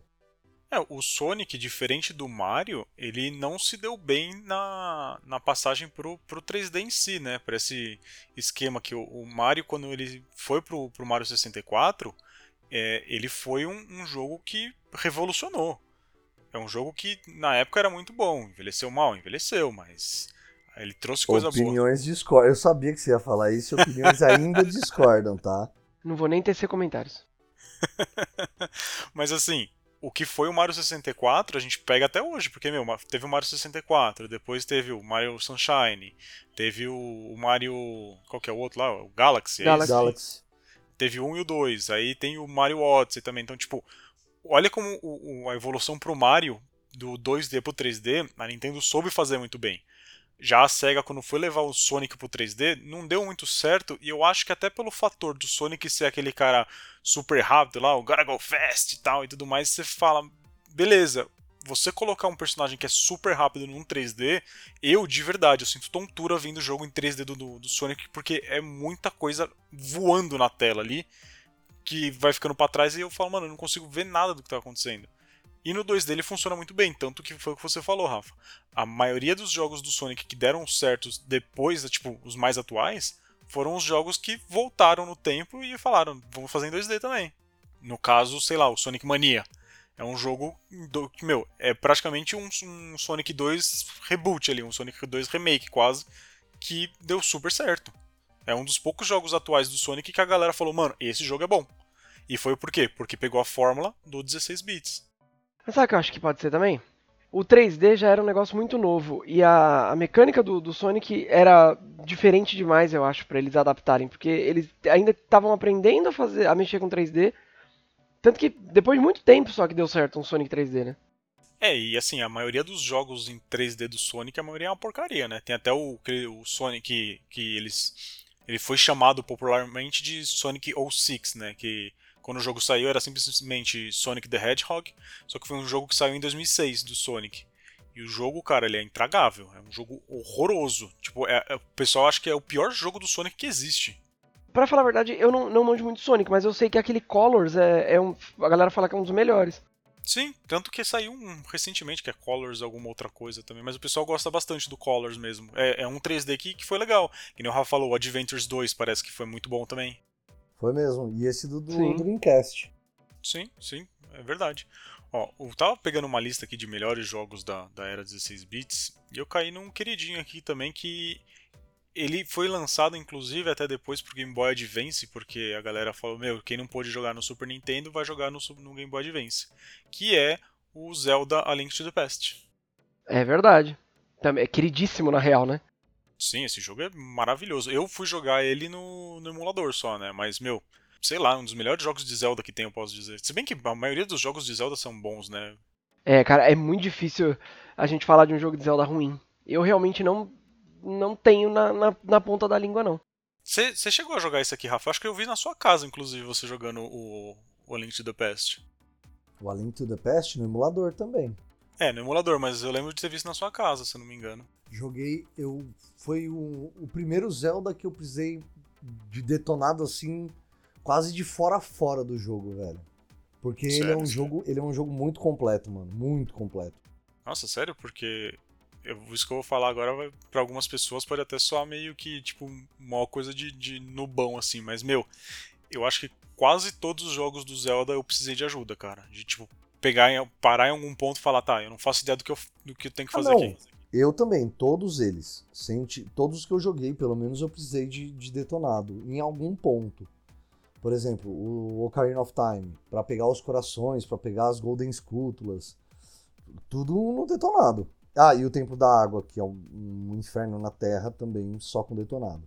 É, o Sonic, diferente do Mario, ele não se deu bem na, na passagem pro, pro 3D em si, né? Pra esse esquema que o, o Mario, quando ele foi pro, pro Mario 64, é, ele foi um, um jogo que revolucionou. É um jogo que na época era muito bom. Envelheceu mal, envelheceu, mas ele trouxe coisa opiniões boa. Opiniões discordam. Eu sabia que você ia falar isso e opiniões ainda discordam, tá? Não vou nem tecer comentários. mas assim, o que foi o Mario 64 a gente pega até hoje, porque, meu, teve o Mario 64, depois teve o Mario Sunshine, teve o, Mario. Qual que é o outro lá? O Galaxy. É Galaxy. É Galaxy. Teve um e o dois, aí tem o Mario Odyssey também. Então, tipo, olha como o, a evolução pro Mario do 2D pro 3D, a Nintendo soube fazer muito bem. Já a SEGA, quando foi levar o Sonic pro 3D, não deu muito certo, e eu acho que até pelo fator do Sonic ser aquele cara super rápido lá, o gotta go fast e tal e tudo mais, você fala, beleza, você colocar um personagem que é super rápido num 3D, eu de verdade, eu sinto tontura vendo o jogo em 3D do, do Sonic, porque é muita coisa voando na tela ali, que vai ficando para trás e eu falo, mano, eu não consigo ver nada do que tá acontecendo. E no 2D ele funciona muito bem, tanto que foi o que você falou, Rafa. A maioria dos jogos do Sonic que deram certos depois, tipo, os mais atuais, foram os jogos que voltaram no tempo e falaram, vamos fazer em 2D também. No caso, sei lá, o Sonic Mania. É um jogo que, meu, é praticamente um, um Sonic 2 reboot ali, um Sonic 2 remake quase, que deu super certo. É um dos poucos jogos atuais do Sonic que a galera falou, mano, esse jogo é bom. E foi por quê? Porque pegou a fórmula do 16 bits. Mas sabe o que eu acho que pode ser também? O 3D já era um negócio muito novo e a, a mecânica do, do, Sonic era diferente demais, eu acho, para eles adaptarem, porque eles ainda estavam aprendendo a fazer, a mexer com 3D. Tanto que depois de muito tempo só que deu certo um Sonic 3D, né? É, e assim, a maioria dos jogos em 3D do Sonic, a maioria é uma porcaria, né? Tem até o, o Sonic que eles ele foi chamado popularmente de Sonic 06, né? Que quando o jogo saiu era simplesmente Sonic the Hedgehog, só que foi um jogo que saiu em 2006 do Sonic. E o jogo, cara, ele é intragável. É um jogo horroroso. Tipo, é, é, o pessoal acha que é o pior jogo do Sonic que existe. Pra falar a verdade, eu não, não manjo muito Sonic, mas eu sei que aquele Colors é, é um. A galera fala que é um dos melhores. Sim, tanto que saiu um recentemente, que é Colors, alguma outra coisa também, mas o pessoal gosta bastante do Colors mesmo. É, é um 3D aqui que foi legal. E nem o Rafa falou, o Adventures 2 parece que foi muito bom também. Foi mesmo, e esse do, do Dreamcast. Sim, sim, é verdade. Ó, eu tava pegando uma lista aqui de melhores jogos da, da era 16 bits, e eu caí num queridinho aqui também que ele foi lançado, inclusive, até depois pro Game Boy Advance, porque a galera falou, meu, quem não pôde jogar no Super Nintendo vai jogar no, no Game Boy Advance. Que é o Zelda A Link to the Past. É verdade. É queridíssimo, na real, né? Sim, esse jogo é maravilhoso. Eu fui jogar ele no, no emulador só, né? Mas, meu, sei lá, um dos melhores jogos de Zelda que tem, eu posso dizer. Se bem que a maioria dos jogos de Zelda são bons, né? É, cara, é muito difícil a gente falar de um jogo de Zelda ruim. Eu realmente não não tenho na, na, na ponta da língua, não. Você chegou a jogar isso aqui, Rafa? Acho que eu vi na sua casa, inclusive, você jogando o, o A Link to the Past. O A Link to the Past no emulador também. É, no emulador, mas eu lembro de ter visto na sua casa, se eu não me engano. Joguei, eu foi o, o primeiro Zelda que eu precisei de detonado assim, quase de fora a fora do jogo, velho. Porque sério, ele é um sério? jogo, ele é um jogo muito completo, mano, muito completo. Nossa, sério? Porque eu, isso que eu vou falar agora, para algumas pessoas pode até soar meio que, tipo, uma coisa de, de nubão, assim, mas, meu, eu acho que quase todos os jogos do Zelda eu precisei de ajuda, cara. De, tipo, pegar, parar em algum ponto e falar, tá, eu não faço ideia do que eu, do que eu tenho que ah, fazer ah, aqui. Eu também, todos eles. Senti, todos que eu joguei, pelo menos eu precisei de, de detonado, em algum ponto. Por exemplo, o Ocarina of Time, para pegar os corações, para pegar as Golden Scútulas, tudo no detonado. Ah, e o Templo da Água, que é um, inferno na Terra, também só com detonado.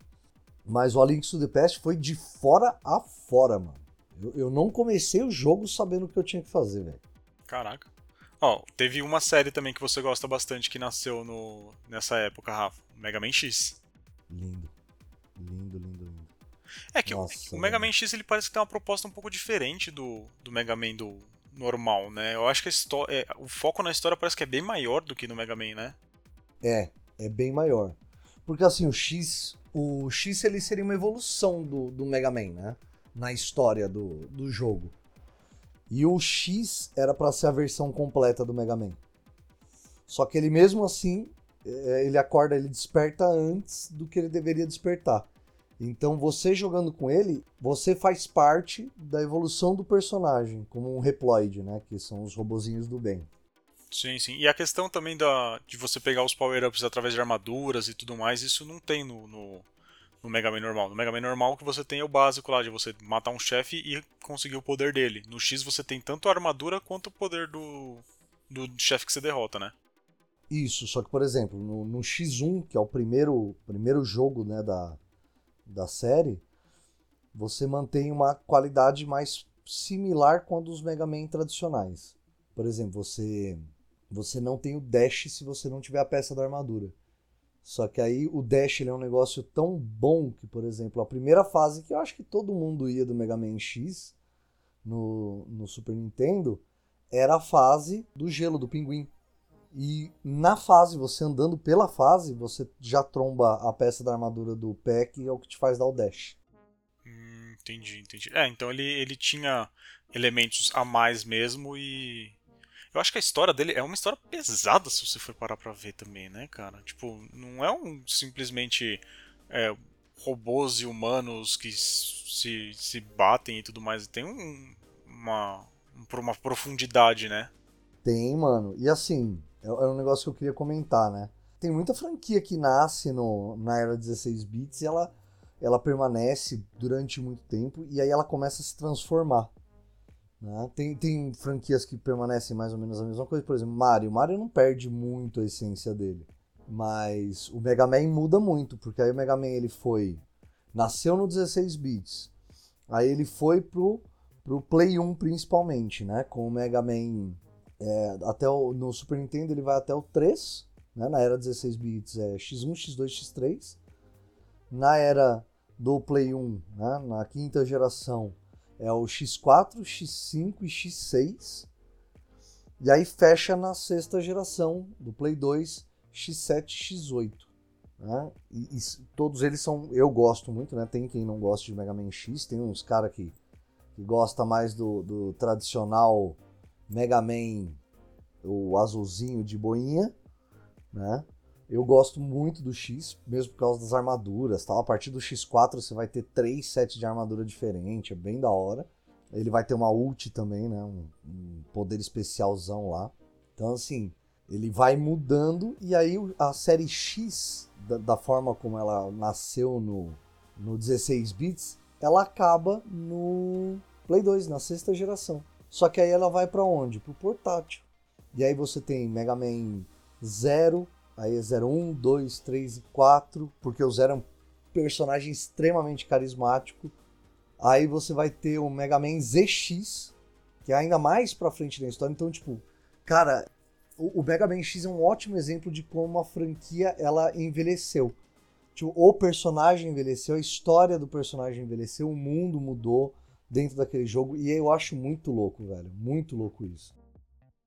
Mas o A to the Past foi de fora a fora, mano. Eu, eu não comecei o jogo sabendo o que eu tinha que fazer, velho. Caraca. Ó, teve uma série também que você gosta bastante que nasceu no, nessa época, Rafa. Mega Man X. Lindo. Lindo, lindo, lindo. É que Nossa, o, o Mega Man X ele parece que tem uma proposta um pouco diferente do, do Mega Man do normal, né? Eu acho que a história, é, o foco na história parece que é bem maior do que no Mega Man, né? É, é bem maior. Porque assim, o X, o X ele seria uma evolução do, do Mega Man, né? Na história do, do jogo. E o X era para ser a versão completa do Mega Man. Só que ele mesmo assim, é, ele acorda, ele desperta antes do que ele deveria despertar. Então você jogando com ele, você faz parte da evolução do personagem, como um Reploid, né? Que são os robozinhos do bem. Sim, sim. E a questão também da, de você pegar os power-ups através de armaduras e tudo mais, isso não tem no, no, no Mega Man normal. No Mega Man normal o que você tem é o básico lá, de você matar um chefe e conseguir o poder dele. No X você tem tanto a armadura quanto o poder do, do chefe que você derrota, né? Isso, só que, por exemplo, no, no X1, que é o primeiro, primeiro jogo né, da, da série, você mantém uma qualidade mais similar com a dos Mega Man tradicionais. Por exemplo, você, você não tem o dash se você não tiver a peça da armadura. Só que aí o Dash ele é um negócio tão bom que, por exemplo, a primeira fase que eu acho que todo mundo ia do Mega Man X no, no Super Nintendo era a fase do gelo do pinguim. E na fase, você andando pela fase, você já tromba a peça da armadura do pé, que é o que te faz dar o dash. Hum, entendi, entendi. É, então ele, ele tinha elementos a mais mesmo e eu acho que a história dele é uma história pesada se você for parar pra ver também, né, cara? Tipo, não é um simplesmente é, robôs e humanos que se, se batem e tudo mais. Tem um, uma, uma profundidade, né? Tem, mano. E assim, é, é um negócio que eu queria comentar, né? Tem muita franquia que nasce no, na era 16 bits e ela, ela permanece durante muito tempo e aí ela começa a se transformar. Né? Tem, tem franquias que permanecem mais ou menos a mesma coisa, por exemplo, Mario. Mario não perde muito a essência dele. Mas o Mega Man muda muito, porque aí o Mega Man ele foi. Nasceu no 16 bits. Aí ele foi pro, pro Play 1 principalmente, né? Com o Mega Man. É, até o, no Super Nintendo ele vai até o 3. Né? Na era 16 bits é X1, X2, X3. Na era do Play 1, né? na quinta geração, é o X4, X5 e X6. E aí fecha na sexta geração do Play 2, X7 X8. Né? E, e, todos eles são. Eu gosto muito, né? Tem quem não gosta de Mega Man X, tem uns caras que, que gosta mais do, do tradicional Mega Man, o azulzinho de boinha, né? Eu gosto muito do X, mesmo por causa das armaduras. Tal. A partir do X4 você vai ter três sets de armadura diferente, é bem da hora. Ele vai ter uma ult também, né? Um, um poder especialzão lá. Então, assim, ele vai mudando e aí a série X, da, da forma como ela nasceu no, no 16 bits, ela acaba no Play 2, na sexta geração. Só que aí ela vai para onde? Pro portátil. E aí você tem Mega Man 0, Aí é 01, 2, 3 e 4, porque o Zero é um personagem extremamente carismático. Aí você vai ter o Mega Man ZX, que é ainda mais pra frente da história. Então, tipo, cara, o, o Mega Man X é um ótimo exemplo de como a franquia ela envelheceu. Tipo, o personagem envelheceu, a história do personagem envelheceu, o mundo mudou dentro daquele jogo. E eu acho muito louco, velho. Muito louco isso.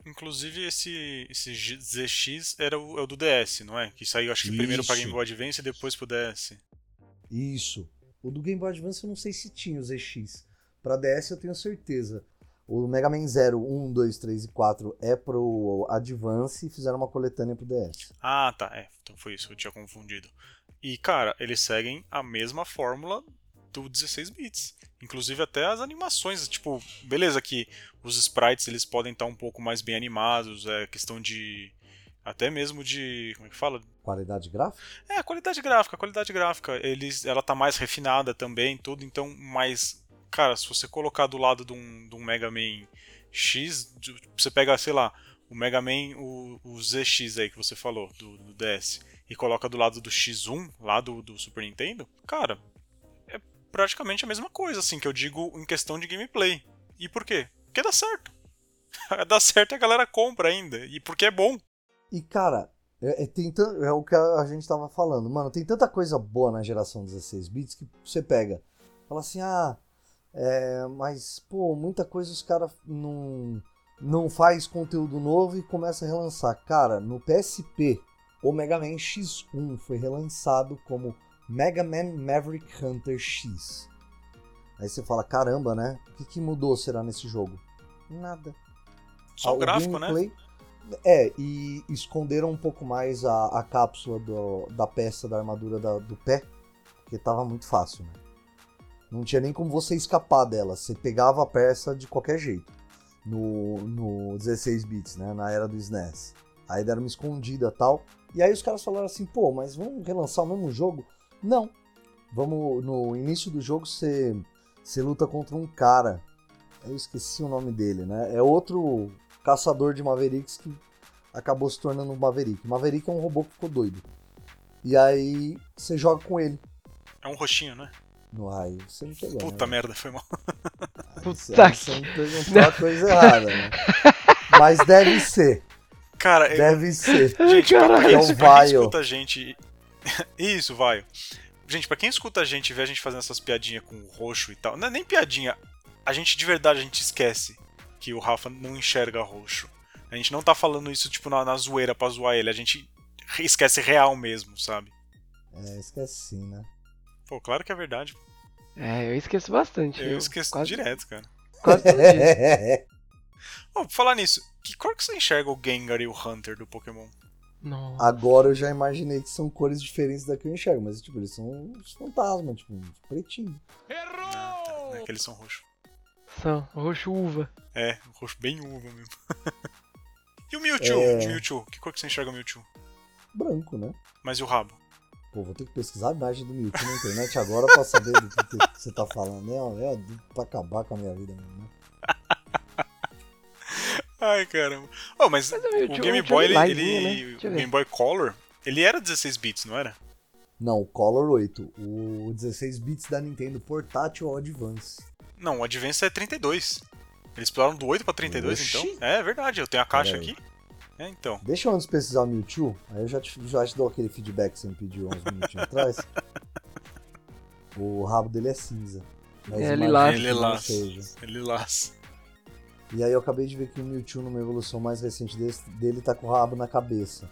Inclusive, esse, esse ZX era o, é o do DS, não é? Que saiu, acho que primeiro pra Game Boy Advance e depois pro DS. Isso. O do Game Boy Advance eu não sei se tinha o ZX. Pra DS eu tenho certeza. O Mega Man 0, 1, 2, 3 e 4 é pro Advance e fizeram uma coletânea pro DS. Ah, tá. É, então foi isso, eu tinha confundido. E, cara, eles seguem a mesma fórmula do 16 bits. Inclusive até as animações, tipo, beleza que os sprites eles podem estar um pouco mais bem animados, é questão de até mesmo de, como é que fala? Qualidade gráfica? É, a qualidade gráfica, qualidade gráfica, eles ela tá mais refinada também, tudo, então mais cara, se você colocar do lado de um, de um Mega Man X, você pega, sei lá, o Mega Man, o, o ZX aí que você falou, do, do, DS, e coloca do lado do X1, lá do, do Super Nintendo, cara, praticamente a mesma coisa, assim, que eu digo em questão de gameplay. E por quê? Porque dá certo. dá certo e a galera compra ainda, e porque é bom. E, cara, é, é, tem é o que a gente tava falando, mano, tem tanta coisa boa na geração 16 bits que você pega, fala assim, ah é, mas, pô, muita coisa os caras não, não faz conteúdo novo e começa a relançar. Cara, no PSP, o Mega Man X1 foi relançado como Mega Man Maverick Hunter X. Aí você fala, caramba, né? O que, que mudou será nesse jogo? Nada. Só ah, o gráfico, né? gameplay, né? É, e esconderam um pouco mais a, a cápsula do, da peça da armadura da, do pé, porque tava muito fácil, né? Não tinha nem como você escapar dela. Você pegava a peça de qualquer jeito. No, no 16 bits, né? Na era do SNES. Aí deram uma escondida tal. E aí os caras falaram assim, pô, mas vamos relançar o mesmo jogo? Não. Vamos. No início do jogo você, você luta contra um cara. Eu esqueci o nome dele, né? É outro caçador de Mavericks que acabou se tornando um Maverick. Maverick é um robô que ficou doido. E aí você joga com ele. É um roxinho, né? no raio. Você não pegou. Puta né? merda, foi mal. Puta você, que... você perguntou a coisa errada, né? Mas deve ser. Cara, deve eu... ser. Gente, pra, quem, é pra quem escuta a gente. Isso, vai. Gente, pra quem escuta a gente e vê a gente fazendo essas piadinhas com o roxo e tal, não é nem piadinha. A gente de verdade a gente esquece que o Rafa não enxerga roxo. A gente não tá falando isso tipo na, na zoeira pra zoar ele, a gente esquece real mesmo, sabe? É, esquece sim, né? Pô, claro que é verdade. É, eu esqueço bastante. Eu, eu esqueço quase... direto, cara. Quase oh, falar nisso, que cor que você enxerga o Gengar e o Hunter do Pokémon? Nossa. Agora eu já imaginei que são cores diferentes da que eu enxergo, mas tipo, eles são os fantasmas, tipo, uns pretinhos. Errou! Ah, tá. Não é que eles são roxos. São, roxo uva. É, roxo bem uva mesmo. e o Mewtwo? É... Mewtwo? Que cor que você enxerga o Mewtwo? Branco, né? Mas e o rabo? Pô, vou ter que pesquisar a imagem do Mewtwo na internet agora pra saber do que, que você tá falando. É, é pra acabar com a minha vida mesmo, né? Ai, caramba. Oh, mas, mas o, Game Boy, ele, ele né? o Game Boy Color, ele era 16 bits, não era? Não, o Color 8. O 16 bits da Nintendo portátil ou Advance. Não, o Advance é 32. Eles pularam do 8 pra 32, Oxi. então. É verdade, eu tenho a caixa aqui. É, então. Deixa eu antes pesquisar o Mewtwo, aí eu já te, já te dou aquele feedback que você me pediu uns minutinhos atrás. O rabo dele é cinza. É lilás. Ele lilás. É lilás. E aí eu acabei de ver que o Mewtwo, numa evolução mais recente desse, dele, tá com o rabo na cabeça.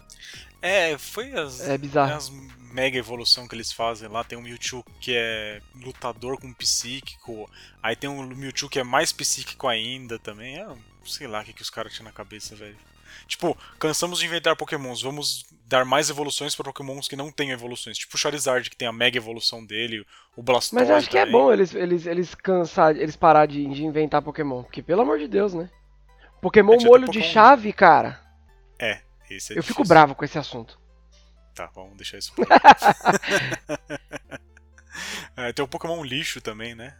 É, foi as, é bizarro. as mega evolução que eles fazem lá. Tem um Mewtwo que é lutador com psíquico. Aí tem um Mewtwo que é mais psíquico ainda também. É, sei lá o que, que os caras tinham na cabeça, velho. Tipo, cansamos de inventar pokémons, vamos dar mais evoluções para pokémons que não têm evoluções. Tipo o Charizard, que tem a mega evolução dele, o Blastoise Mas eu acho que é bom eles, eles, eles cansar, eles parar de, de inventar pokémon, porque pelo amor de Deus, né? Pokémon é, molho de chave, cara. É, esse é Eu difícil. fico bravo com esse assunto. Tá, vamos deixar isso é, Tem o Pokémon lixo também, né?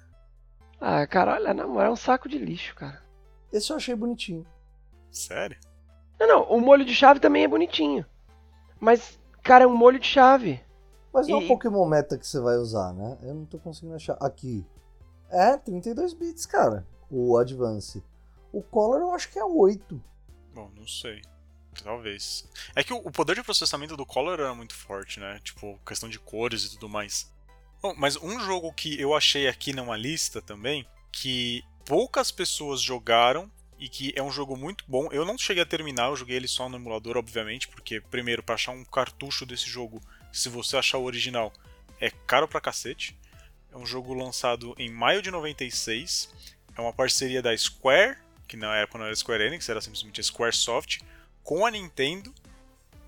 Ah, cara, olha, na moral, é um saco de lixo, cara. Esse eu achei bonitinho. Sério? Não, não, o molho de chave também é bonitinho. Mas, cara, é um molho de chave. Mas não é o Pokémon Meta que você vai usar, né? Eu não tô conseguindo achar. Aqui. É, 32 bits, cara. O Advance. O Color eu acho que é 8. Bom, não sei. Talvez. É que o poder de processamento do Color era muito forte, né? Tipo, questão de cores e tudo mais. Bom, mas um jogo que eu achei aqui numa lista também, que poucas pessoas jogaram e que é um jogo muito bom. Eu não cheguei a terminar, eu joguei ele só no emulador, obviamente, porque primeiro para achar um cartucho desse jogo, se você achar o original, é caro pra cacete. É um jogo lançado em maio de 96. É uma parceria da Square, que na época não era Square Enix, era simplesmente Squaresoft, com a Nintendo.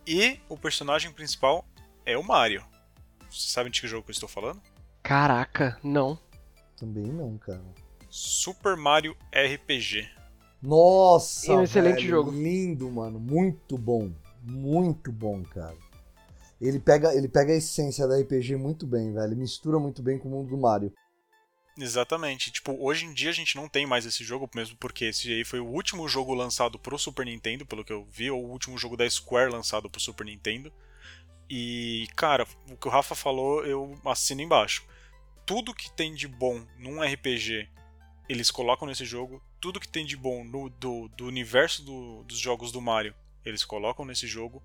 E o personagem principal é o Mario. Você sabe de que jogo que eu estou falando? Caraca, não. Também não, cara. Super Mario RPG. Nossa, É um excelente velho, jogo. Lindo, mano. Muito bom. Muito bom, cara. Ele pega, ele pega a essência da RPG muito bem, velho. Mistura muito bem com o mundo do Mario. Exatamente. Tipo, hoje em dia a gente não tem mais esse jogo, mesmo porque esse aí foi o último jogo lançado pro Super Nintendo, pelo que eu vi, ou o último jogo da Square lançado pro Super Nintendo. E, cara, o que o Rafa falou, eu assino embaixo. Tudo que tem de bom num RPG, eles colocam nesse jogo. Tudo que tem de bom no, do, do universo do- dos jogos do Mario, eles colocam nesse jogo.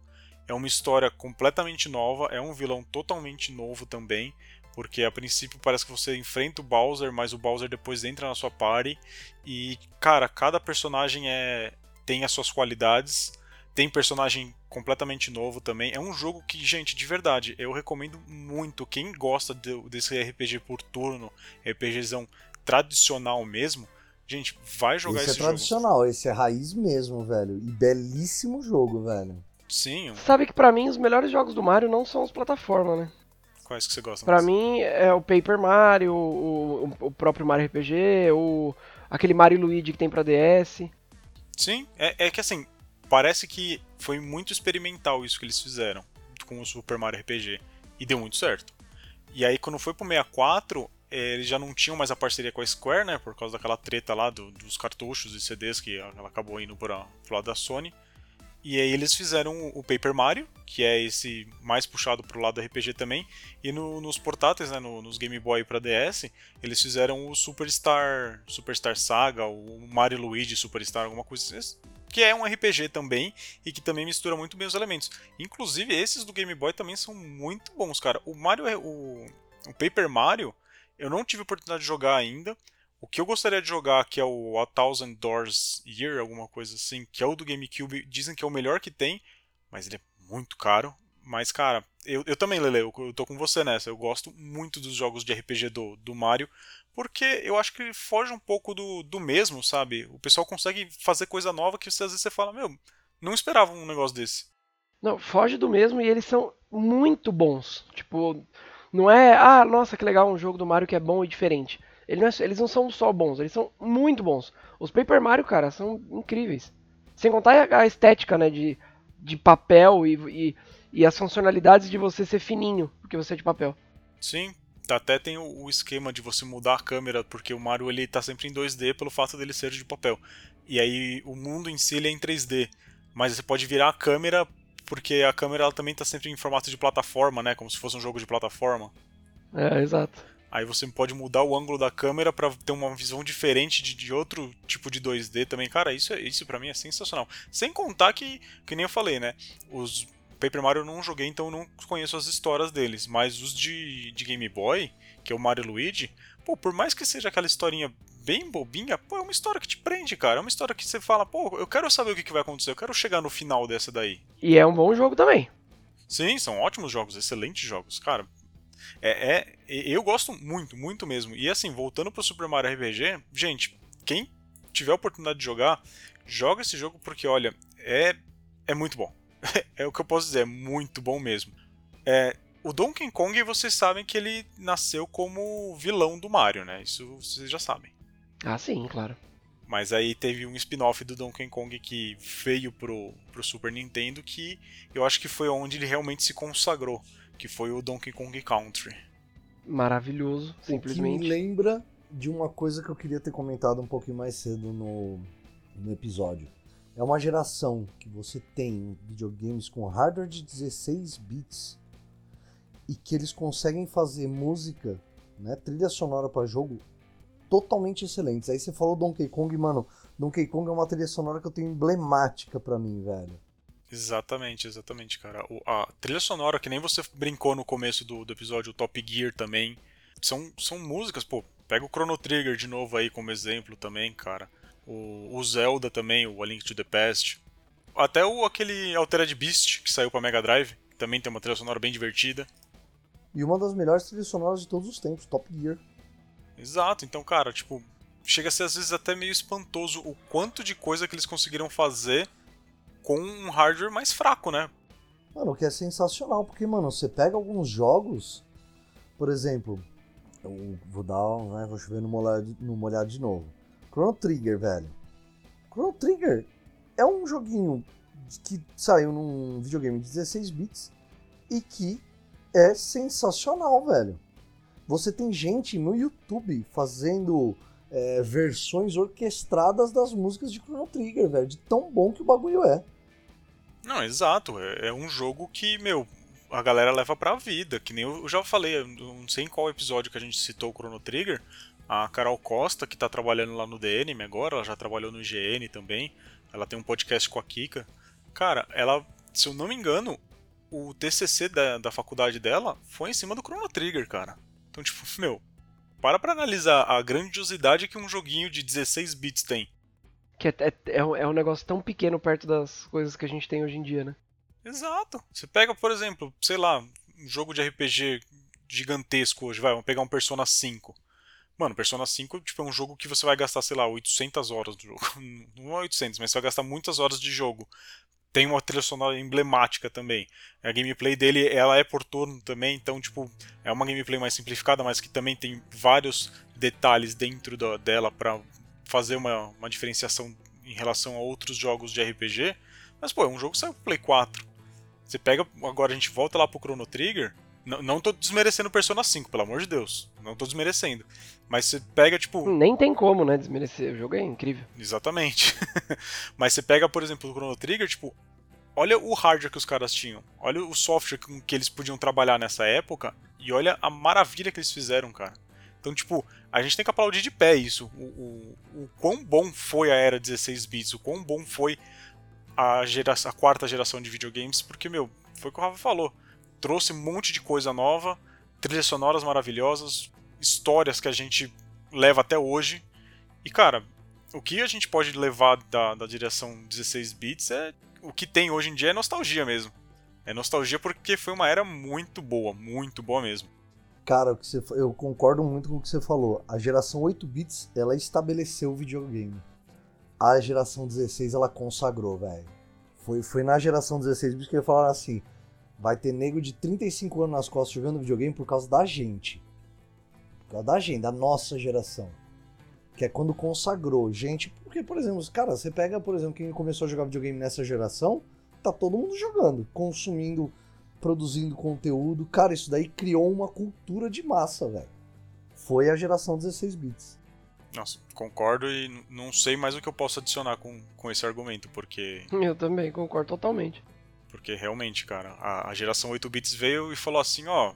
É uma história completamente nova, é um vilão totalmente novo também. Porque a princípio parece que você enfrenta o Bowser, mas o Bowser depois entra na sua party. E, cara, cada personagem é tem as suas qualidades. Tem personagem completamente novo também. É um jogo que, gente, de verdade, eu recomendo muito. Quem gosta de- desse RPG por turno, RPGzão tradicional mesmo, gente, vai jogar esse esse, é jogo. tradicional, esse é raiz mesmo, velho. E belíssimo jogo, velho. Sim, Sabe que pra mim os melhores jogos do Mario não são os plataformas, né? quais que você gosta Pra mais? mim é o Paper Mario, o, o- o próprio Mario RPG, o aquele Mario Luigi que tem pra DS. Sim, é, é que assim, parece que foi muito experimental isso que eles fizeram com o Super Mario RPG. E deu muito certo. E aí, quando foi pro 64, eh, eles já não tinham mais a parceria com a Square, né? Por causa daquela treta lá do- dos cartuchos e CDs que ela acabou indo pra, pro lado da Sony. E aí eles fizeram o Paper Mario, que é esse mais puxado pro lado do RPG também. E no- nos portáteis, né, no- nos Game Boy pra DS, eles fizeram o Superstar, Superstar Saga, o Mario Luigi Superstar, alguma coisa assim, que é um RPG também e que também mistura muito bem os elementos. Inclusive esses do Game Boy também são muito bons, cara. O Mario, o, o Paper Mario, eu não tive oportunidade de jogar ainda. O que eu gostaria de jogar, que é o A Thousand Doors Year, alguma coisa assim, que é o do GameCube, dizem que é o melhor que tem, mas ele é muito caro. Mas, cara, eu, eu também, Lele, eu, eu tô com você nessa. Eu gosto muito dos jogos de RPG do, do Mario, porque eu acho que foge um pouco do, do mesmo, sabe? O pessoal consegue fazer coisa nova que você, às vezes você fala, meu, não esperava um negócio desse. Não, foge do mesmo e eles são muito bons. Tipo, não é, ah, nossa, que legal, um jogo do Mario que é bom e diferente. Ele não é- eles não são só bons, eles são muito bons. Os Paper Mario, cara, são incríveis. Sem contar a estética, né, de, de papel e, e, e as funcionalidades de você ser fininho, porque você é de papel. Sim, até tem o, o esquema de você mudar a câmera, porque o Mario ele tá sempre em 2D pelo fato dele ser de papel. E aí o mundo em si ele é em 3D, mas você pode virar a câmera porque a câmera ela também tá sempre em formato de plataforma, né, como se fosse um jogo de plataforma. É, exato. Aí você pode mudar o ângulo da câmera pra ter uma visão diferente de, de outro tipo de 2D também. Cara, isso, é- isso para mim é sensacional. Sem contar que, que nem eu falei, né? Os Paper Mario eu não joguei, então eu não conheço as histórias deles. Mas os de, de Game Boy, que é o Mario Luigi, pô, por mais que seja aquela historinha bem bobinha, pô, é uma história que te prende, cara. É uma história que você fala, pô, eu quero saber o que, que vai acontecer, eu quero chegar no final dessa daí. E é um bom jogo também. Sim, são ótimos jogos, excelentes jogos, cara. É, é- eu gosto muito, muito mesmo. E assim, voltando pro Super Mario RPG, gente, quem tiver a oportunidade de jogar, joga esse jogo porque, olha, é, é muito bom. é o que eu posso dizer, é muito bom mesmo. É, o Donkey Kong, vocês sabem que ele nasceu como vilão do Mario, né? Isso vocês já sabem. Ah, sim, claro. Mas aí teve um spin-off do Donkey Kong que veio pro, pro Super Nintendo que eu acho que foi onde ele realmente se consagrou, que foi o Donkey Kong Country. Maravilhoso, O que simplesmente. me lembra de uma coisa que eu queria ter comentado um pouquinho mais cedo no, no episódio. É uma geração que você tem videogames com hardware de 16 bits e que eles conseguem fazer música, né, trilha sonora para jogo totalmente excelentes. Aí você falou Donkey Kong, mano, Donkey Kong é uma trilha sonora que eu tenho emblemática pra mim, velho. Exatamente, exatamente, cara. O, a trilha sonora, que nem você brincou no começo do, do episódio, o Top Gear também, são, são músicas, pô, pega o Chrono Trigger de novo aí como exemplo também, cara. O, o Zelda também, o A Link to the Past. Até o aquele Altered Beast que saiu pra Mega Drive, também tem uma trilha sonora bem divertida. E uma das melhores trilhas sonoras de todos os tempos, Top Gear. Exato, então, cara, tipo, chega a ser às vezes até meio espantoso o quanto de coisa que eles conseguiram fazer com um hardware mais fraco, né? Mano, o que é sensacional, porque, mano, você pega alguns jogos, por exemplo, eu vou dar, né, vou chover no molhado, no molhado de novo. Chrono Trigger, velho. Chrono Trigger é um joguinho que saiu num videogame de 16 bits e que é sensacional, velho. Você tem gente no YouTube fazendo é, versões orquestradas das músicas de Chrono Trigger, velho, de tão bom que o bagulho é. Não, exato. É, é um jogo que, meu, a galera leva pra vida. Que nem eu já falei, eu não sei em qual episódio que a gente citou o Chrono Trigger. A Carol Costa, que tá trabalhando lá no DNM agora, ela já trabalhou no IGN também. Ela tem um podcast com a Kika. Cara, ela, se eu não me engano, o TCC da, da faculdade dela foi em cima do Chrono Trigger, cara. Então, tipo, meu, para pra analisar a grandiosidade que um joguinho de 16 bits tem. Que é, é, é, um, é um negócio tão pequeno perto das coisas que a gente tem hoje em dia, né? Exato. Você pega, por exemplo, sei lá, um jogo de RPG gigantesco hoje, vai, vamos pegar um Persona 5. Mano, Persona 5 tipo, é um jogo que você vai gastar, sei lá, 800 horas do jogo. Não é 800, mas você vai gastar muitas horas de jogo. Tem uma trilha sonora emblemática também. A gameplay dele, ela é por turno também, então, tipo, é uma gameplay mais simplificada, mas que também tem vários detalhes dentro da, dela para fazer uma, uma diferenciação em relação a outros jogos de RPG. Mas, pô, é um jogo que saiu pro Play 4. Você pega, agora a gente volta lá pro Chrono Trigger. Não, não tô desmerecendo Persona 5, pelo amor de Deus. Não tô desmerecendo. Mas você pega, tipo. Nem tem como, né, desmerecer. O jogo é incrível. Exatamente. Mas você pega, por exemplo, o Chrono Trigger, tipo. Olha o hardware que os caras tinham. Olha o software com que eles podiam trabalhar nessa época. E olha a maravilha que eles fizeram, cara. Então, tipo, a gente tem que aplaudir de pé isso. O, o, o quão bom foi a era 16 bits, o quão bom foi a, geração, a quarta geração de videogames, porque, meu, foi o que o Rafa falou. Trouxe um monte de coisa nova, trilhas sonoras maravilhosas, histórias que a gente leva até hoje. E, cara, o que a gente pode levar da, da direção 16 bits é. O que tem hoje em dia é nostalgia mesmo. É nostalgia porque foi uma era muito boa, muito boa mesmo. Cara, eu concordo muito com o que você falou. A geração 8 bits, ela estabeleceu o videogame. A geração 16, ela consagrou, velho. Foi, foi na geração 16 bits que falaram assim: vai ter nego de 35 anos nas costas jogando videogame por causa da gente. Por causa da gente, da nossa geração. Que é quando consagrou gente. Porque, por exemplo, cara, você pega, por exemplo, quem começou a jogar videogame nessa geração, tá todo mundo jogando, consumindo produzindo conteúdo. Cara, isso daí criou uma cultura de massa, velho. Foi a geração 16 bits. Nossa, concordo e não sei mais o que eu posso adicionar com, com esse argumento, porque. Eu também concordo totalmente. Porque realmente, cara, a, a geração 8 bits veio e falou assim: ó,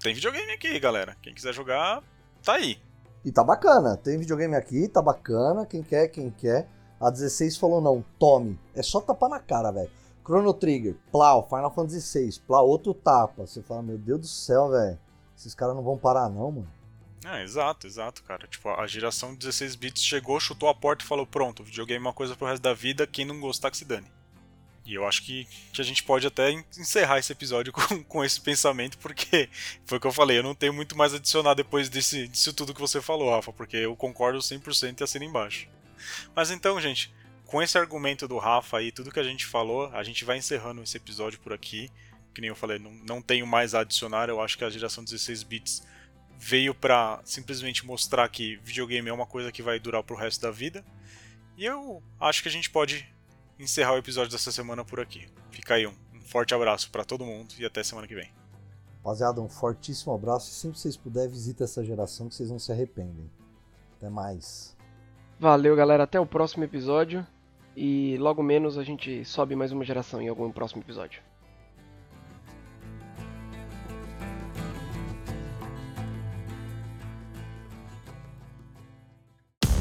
tem videogame aqui, galera. Quem quiser jogar, tá aí. E tá bacana, tem videogame aqui, tá bacana. Quem quer, quem quer. A 16 falou: não, tome. É só tapar na cara, velho. Chrono Trigger, Plau, Final Fantasy VI, Plau, outro tapa. Você fala, meu Deus do céu, velho. Esses caras não vão parar, não, mano. É, exato, exato, cara. Tipo, a geração 16 bits chegou, chutou a porta e falou: pronto, videogame é uma coisa pro resto da vida, quem não gostar que se dane. E eu acho que, que a gente pode até encerrar esse episódio com, com esse pensamento, porque foi o que eu falei, eu não tenho muito mais a adicionar depois desse, disso tudo que você falou, Rafa, porque eu concordo 100% e assino embaixo. Mas então, gente, com esse argumento do Rafa aí, tudo que a gente falou, a gente vai encerrando esse episódio por aqui. Que nem eu falei, não, não tenho mais a adicionar. Eu acho que a geração 16 bits veio para simplesmente mostrar que videogame é uma coisa que vai durar pro resto da vida. E eu acho que a gente pode encerrar o episódio dessa semana por aqui. Fica aí um, um forte abraço para todo mundo e até semana que vem. Rapaziada, um fortíssimo abraço e sempre vocês puderem visita essa geração que vocês não se arrependem. Até mais. Valeu, galera. Até o próximo episódio. E logo menos a gente sobe mais uma geração em algum próximo episódio.